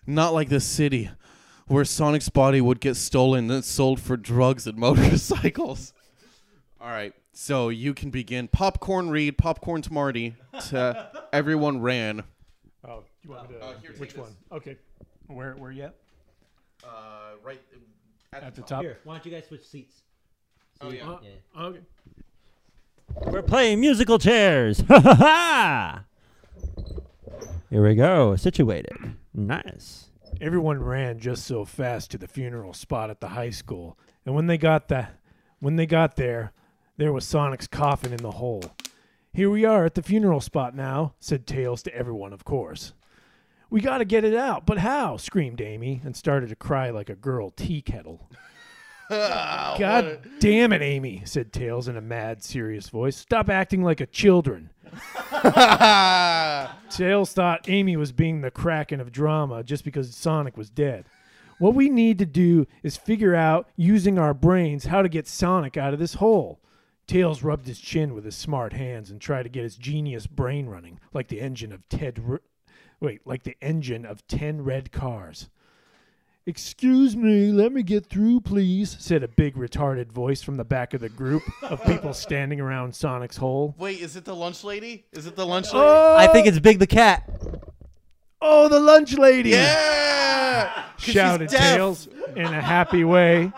Not like the city where Sonic's body would get stolen and sold for drugs and motorcycles. All right, so you can begin. Popcorn read, Popcorn to Marty, to everyone ran. Oh, you want me to? Uh, here, take which this. one? Okay. Where where you at? Uh, right At the top. Here, why don't you guys switch seats? Oh yeah. Uh, Yeah. Okay. We're playing musical chairs. Ha ha ha! Here we go. Situated. Nice. Everyone ran just so fast to the funeral spot at the high school, and when they got the, when they got there, there was Sonic's coffin in the hole. Here we are at the funeral spot now," said Tails to everyone, of course. We got to get it out, but how? screamed Amy and started to cry like a girl tea kettle. God damn it, Amy, said Tails in a mad, serious voice. Stop acting like a children. Tails thought Amy was being the kraken of drama just because Sonic was dead. What we need to do is figure out, using our brains, how to get Sonic out of this hole. Tails rubbed his chin with his smart hands and tried to get his genius brain running, like the engine of Ted. R- Wait, like the engine of ten red cars. Excuse me, let me get through, please, said a big retarded voice from the back of the group of people standing around Sonic's hole. Wait, is it the lunch lady? Is it the lunch lady? Oh, I think it's Big the Cat. oh, the lunch lady! yeah! 'Cause she's shouted deaf. Tails in a happy way.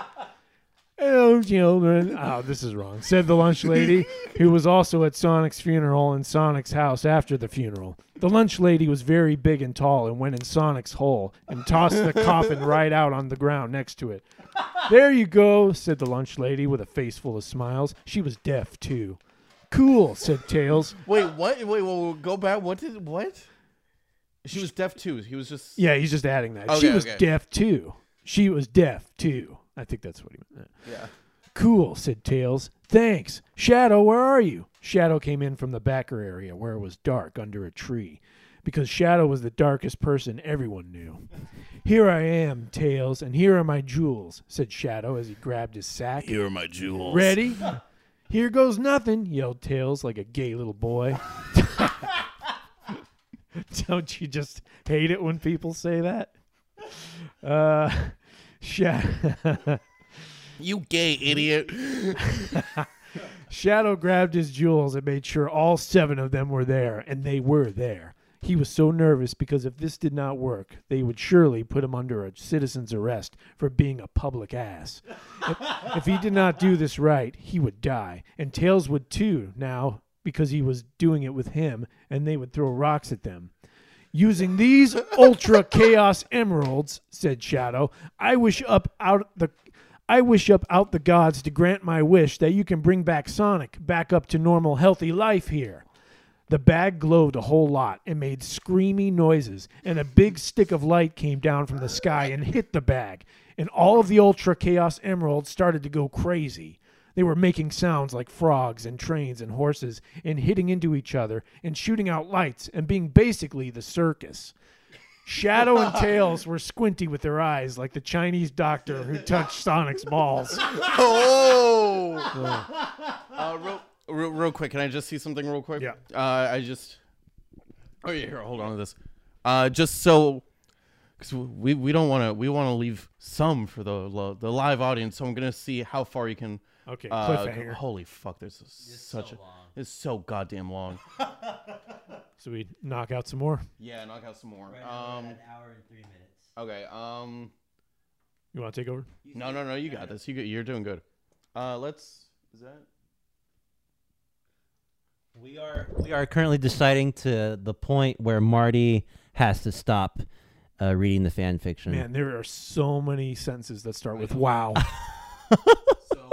Hello, children. Oh, this is wrong. Said the lunch lady, who was also at Sonic's funeral and Sonic's house after the funeral. The lunch lady was very big and tall and went in Sonic's hole and tossed the coffin right out on the ground next to it. There you go, said the lunch lady with a face full of smiles. She was deaf, too. Cool, said Tails. Wait, what? Wait, wait, go back. What did what? She was deaf too. He was just. Yeah, he's just adding that. she was okay. deaf, too. She was deaf, too. I think that's what he meant. Yeah. Cool, said Tails. Thanks. Shadow, where are you? Shadow came in from the backer area where it was dark under a tree, because Shadow was the darkest person everyone knew. Here I am, Tails, and here are my jewels, said Shadow as he grabbed his sack. Here are my jewels. Ready? Here goes nothing, yelled Tails like a gay little boy. Don't you just hate it when people say that? Uh, Shadow. You gay idiot. Shadow grabbed his jewels and made sure all seven of them were there, and they were there. He was so nervous because if this did not work, they would surely put him under a citizen's arrest for being a public ass. if, if he did not do this right, he would die, and Tails would too now because he was doing it with him, and they would throw rocks at them. Using these ultra chaos emeralds, said Shadow, I wish up out the I wish up out the gods to grant my wish that you can bring back Sonic back up to normal healthy life here. The bag glowed a whole lot and made screamy noises, and a big stick of light came down from the sky and hit the bag, and all of the Ultra Chaos Emeralds started to go crazy. They were making sounds like frogs and trains and horses and hitting into each other and shooting out lights and being basically the circus. Shadow and Tails were squinty with their eyes like the Chinese doctor who touched Sonic's balls. Oh. uh, real, real, real quick, can I just see something real quick? Yeah. Uh, I just. Oh yeah, here. Hold on to this. Uh, just so, because we we don't want to we want to leave some for the the live audience. So I'm gonna see how far you can. Okay, Uh, holy fuck! There's such a. It's so goddamn long. So we knock out some more. yeah, knock out some more. Um. hour and three minutes. Okay. Um. You want to take over? No, no, no. You got this. You got, you're doing good. Uh, let's. Is that? We are we are currently deciding to the point where Marty has to stop uh, reading the fan fiction. Man, there are so many sentences that start with wow. So,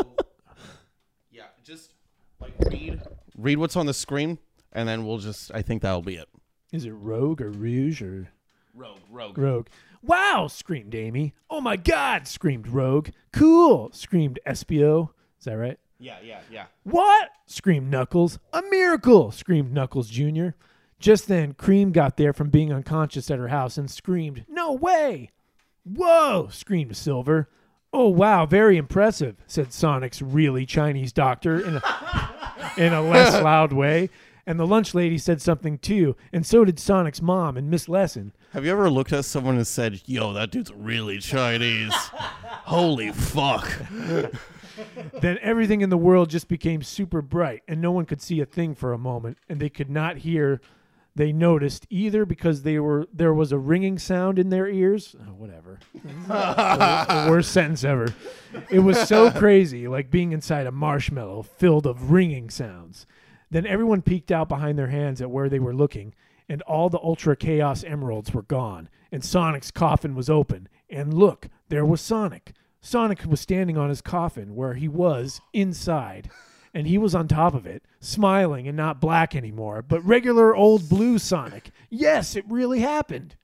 yeah, just like read read what's on the screen, and then we'll just. I think that'll be it. Is it Rogue or Rouge or Rogue, rogue. Rogue. Wow, screamed Amy. Oh my god, screamed Rogue. Cool, screamed Espio. Is that right? Yeah, yeah, yeah. What? screamed Knuckles. A miracle, screamed Knuckles Jr. Just then, Cream got there from being unconscious at her house and screamed, No way! Whoa, screamed Silver. Oh, wow, very impressive, said Sonic's really Chinese doctor in a, in a less loud way. And the lunch lady said something too, and so did Sonic's mom and Miss Lesson. Have you ever looked at someone and said, "Yo, that dude's really Chinese"? Holy fuck! then everything in the world just became super bright and no one could see a thing for a moment and they could not hear they noticed either because they were there was a ringing sound in their ears. Oh, whatever. The, the worst sentence ever. It was so crazy like being inside a marshmallow filled of ringing sounds. Then everyone peeked out behind their hands at where they were looking and all the ultra chaos emeralds were gone and sonic's coffin was open. And look there was sonic. Sonic was standing on his coffin where he was inside, and he was on top of it, smiling and not black anymore, but regular old blue Sonic. Yes, it really happened.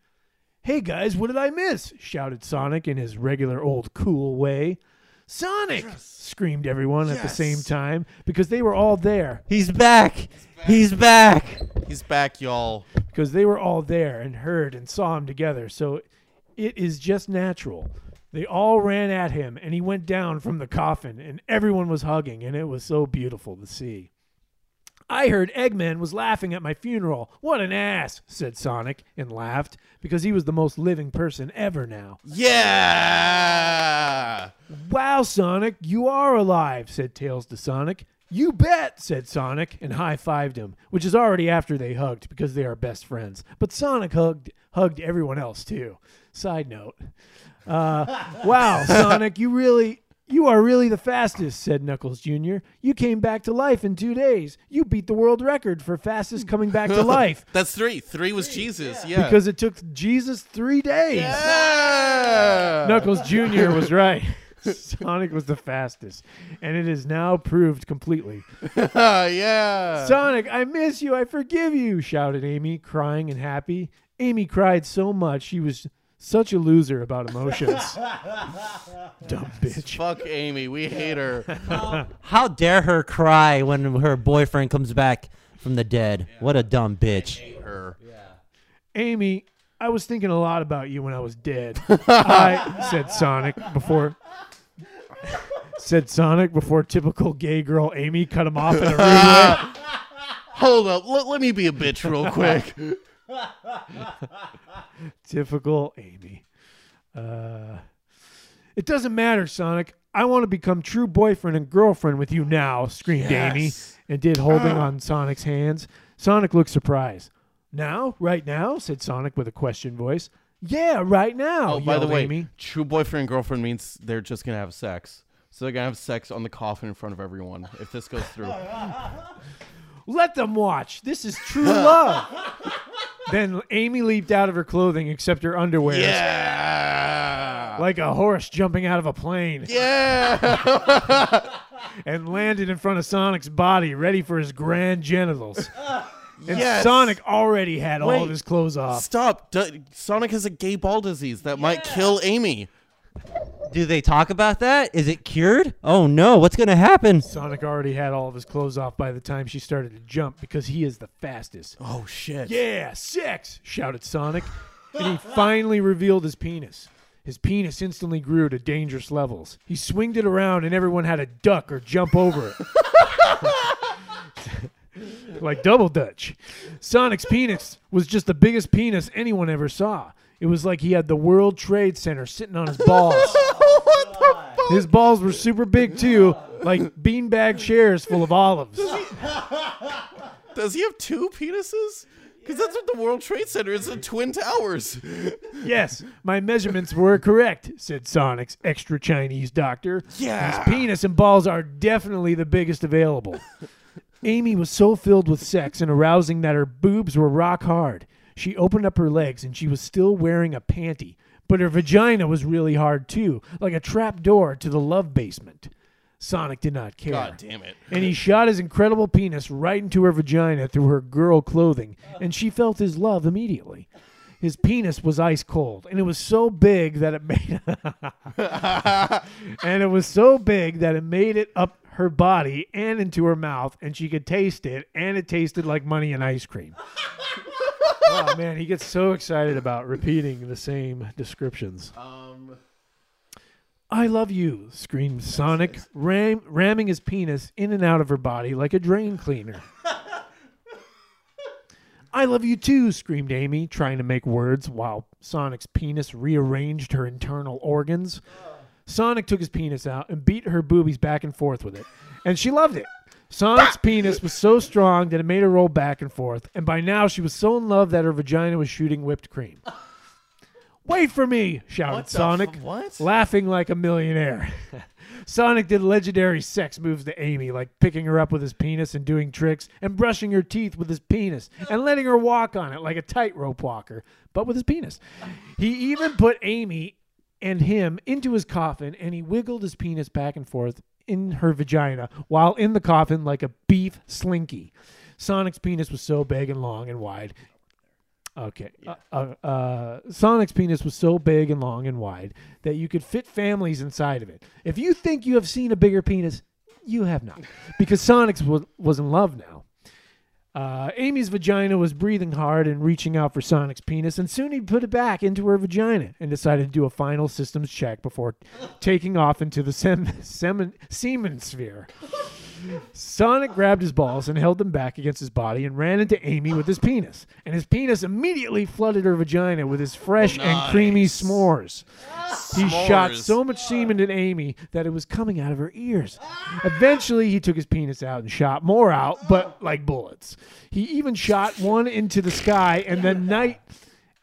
Hey guys, what did I miss? shouted Sonic in his regular old cool way. Sonic! screamed everyone at the same time because they were all there. He's back. He's back. He's back, y'all. Because they were all there and heard and saw him together. So it is just natural. They all ran at him, and he went down from the coffin, and everyone was hugging, and it was so beautiful to see. I heard Eggman was laughing at my funeral. What an ass, said Sonic, and laughed, because he was the most living person ever now. Yeah. Wow, Sonic, you are alive, said Tails to Sonic. You bet, said Sonic, and high fived him, which is already after they hugged because they are best friends. But Sonic hugged hugged everyone else too. Side note. Uh, wow, Sonic, you really you are really the fastest, said Knuckles Jr. You came back to life in two days. You beat the world record for fastest coming back to life. That's three. Three was Jesus. Yeah. Because it took Jesus three days. yeah. Knuckles Jr. was right. Sonic was the fastest, and it is now proved completely. yeah. Sonic, I miss you. I forgive you, shouted Amy, crying and happy. Amy cried so much she was such a loser about emotions. Dumb bitch. Fuck Amy. We hate her. How dare her cry when her boyfriend comes back from the dead? What a dumb bitch. hate her. Amy, I was thinking a lot about you when I was dead. I said Sonic before said Sonic before typical gay girl Amy cut him off in a rude way. Hold up. Let, let me be a bitch real quick. Typical Amy. Uh, it doesn't matter, Sonic. I want to become true boyfriend and girlfriend with you now, screamed Amy and did holding on Sonic's hands. Sonic looked surprised. Now? Right now? said Sonic with a question voice. Yeah, right now. Oh, by the way, Amy. true boyfriend and girlfriend means they're just gonna have sex. So they're gonna have sex on the coffin in front of everyone if this goes through. Let them watch. This is true love. then Amy leaped out of her clothing except her underwear. yeah. Like a horse jumping out of a plane. yeah. and landed in front of Sonic's body, ready for his grand genitals. And Yes. Sonic already had all of his clothes off. Stop. D- Sonic has a gay ball disease that might kill Amy. Do they talk about that? Is it cured? Oh no, what's gonna happen? Sonic already had all of his clothes off by the time she started to jump because he is the fastest. Oh shit. Yeah, sex! shouted Sonic. and he finally revealed his penis. His penis instantly grew to dangerous levels. He swinged it around and everyone had to duck or jump over it. like double dutch. Sonic's penis was just the biggest penis anyone ever saw. It was like he had the World Trade Center sitting on his balls. what the fuck? His balls were super big too, like beanbag chairs full of olives. Does he have two penises? Because that's what the World Trade Center is the Twin Towers. Yes, my measurements were correct, said Sonic's extra Chinese doctor. Yeah. His penis and balls are definitely the biggest available. Amy was so filled with sex and arousing that her boobs were rock hard. She opened up her legs and she was still wearing a panty, but her vagina was really hard too, like a trap door to the love basement. Sonic did not care. God damn it. And he shot his incredible penis right into her vagina through her girl clothing, and she felt his love immediately. his penis was ice cold, and it was so big that it made, and it was so big that it made it up her body and into her mouth, and she could taste it, and it tasted like money and ice cream. Oh man, he gets so excited about repeating the same descriptions. Um, I love you, screamed Sonic, ram- ramming his penis in and out of her body like a drain cleaner. I love you too, screamed Amy, trying to make words while Sonic's penis rearranged her internal organs. Sonic took his penis out and beat her boobies back and forth with it, and she loved it. Sonic's penis was so strong that it made her roll back and forth, and by now she was so in love that her vagina was shooting whipped cream. Wait for me, shouted What the Sonic, f- what? laughing like a millionaire. Sonic did legendary sex moves to Amy, like picking her up with his penis and doing tricks, and brushing her teeth with his penis, and letting her walk on it like a tightrope walker, but with his penis. He even put Amy and him into his coffin, and he wiggled his penis back and forth in her vagina while in the coffin like a beef slinky. Sonic's penis was so big and long and wide. Okay. Uh, uh, uh, Sonic's penis was so big and long and wide that you could fit families inside of it. If you think you have seen a bigger penis, you have not, because Sonic's was, was in love now. Uh, Amy's vagina was breathing hard and reaching out for Sonic's penis, and soon he put it back into her vagina and decided to do a final systems check before taking off into the sem- semen, semen sphere. Sonic grabbed his balls and held them back against his body and ran into Amy with his penis. And his penis immediately flooded her vagina with his fresh and creamy Nice. s'mores. He shot so much semen at Amy that it was coming out of her ears. Eventually, he took his penis out and shot more out, but like bullets. He even shot one into the sky, and then night.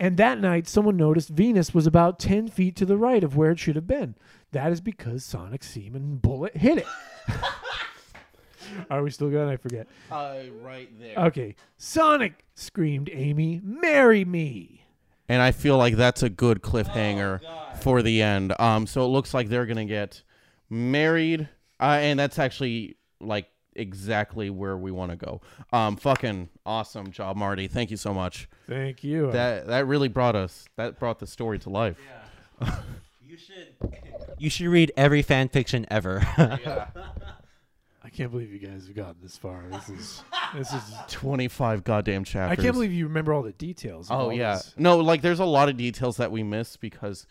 And that night, someone noticed Venus was about 10 feet to the right of where it should have been. That is because Sonic's semen bullet hit it. Are we still good? I forget. uh, right there. Okay. Sonic, screamed Amy, marry me. and I feel like that's a good cliffhanger for the end. Um, so it looks like they're gonna get married, uh, and that's actually like exactly where we want to go. Um, fucking awesome job, Marty. Thank you so much. Thank you. That that really brought us. That brought the story to life. You should you should read every fan fiction ever. I can't believe you guys have gotten this far. This is this is Twenty five goddamn chapters. I chapters. can't believe you remember all the details. of Oh all yeah. this. No, like there's a lot of details that we missed because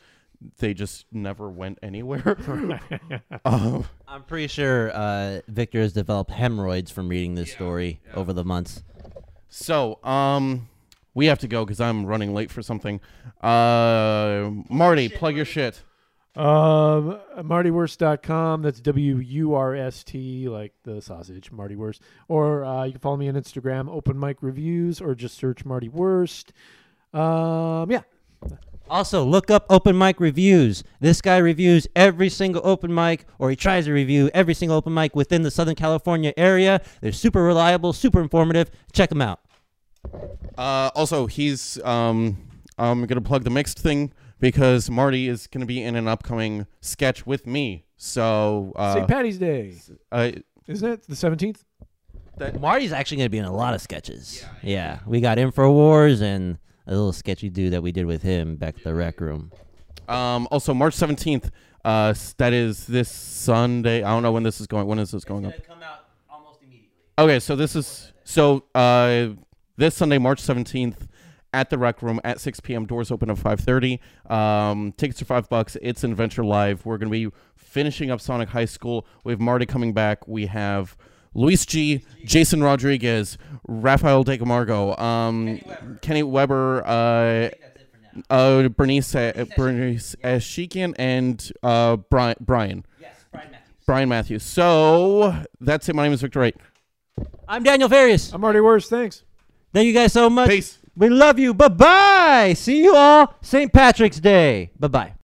they just never went anywhere. um, I'm pretty sure uh, Victor has developed hemorrhoids from reading this story over the months. so, um, we have to go because I'm running late for something. Uh, Marty, plug your shit. Um, MartyWurst.com. That's W U R S T, like the sausage, Marty Wurst. Or uh, you can follow me on Instagram, Open Mic Reviews, or just search Marty Wurst. Um, yeah. Also, look up open mic reviews. This guy reviews every single open mic, or he tries to review every single open mic within the Southern California area. They're super reliable, super informative. Check them out. Uh, also, he's um, I'm gonna plug the mixed thing because Marty is gonna be in an upcoming sketch with me. So, uh, St. Patty's Day. uh, Isn't it the 17th? That- Marty's actually going to be in a lot of sketches. Yeah, we got InfoWars and a little sketchy dude that we did with him back at the rec room. Um, also, March 17th, uh, that is this Sunday. I don't know when this is going. When is this going up? come out almost immediately. Okay, so this is so uh, this Sunday, March 17th, at the Rec Room at 6 p.m. Doors open at 5:30. Um, tickets are five bucks. It's an Adventure Live. We're gonna be finishing up Sonic High School. We have Marty coming back. We have Luis G, Jason Rodriguez, Rafael De Camargo, um, Kenny Weber, uh, uh, Bernice, uh, Bernice Ashikian, and uh, Brian. Brian. Brian Matthews. So that's it. My name is Victor Wright. I'm Daniel Farias. I'm Marty Wurst. Thanks. Thank you guys so much. Peace. We love you. Bye bye. See you all St. Patrick's Day. Bye bye.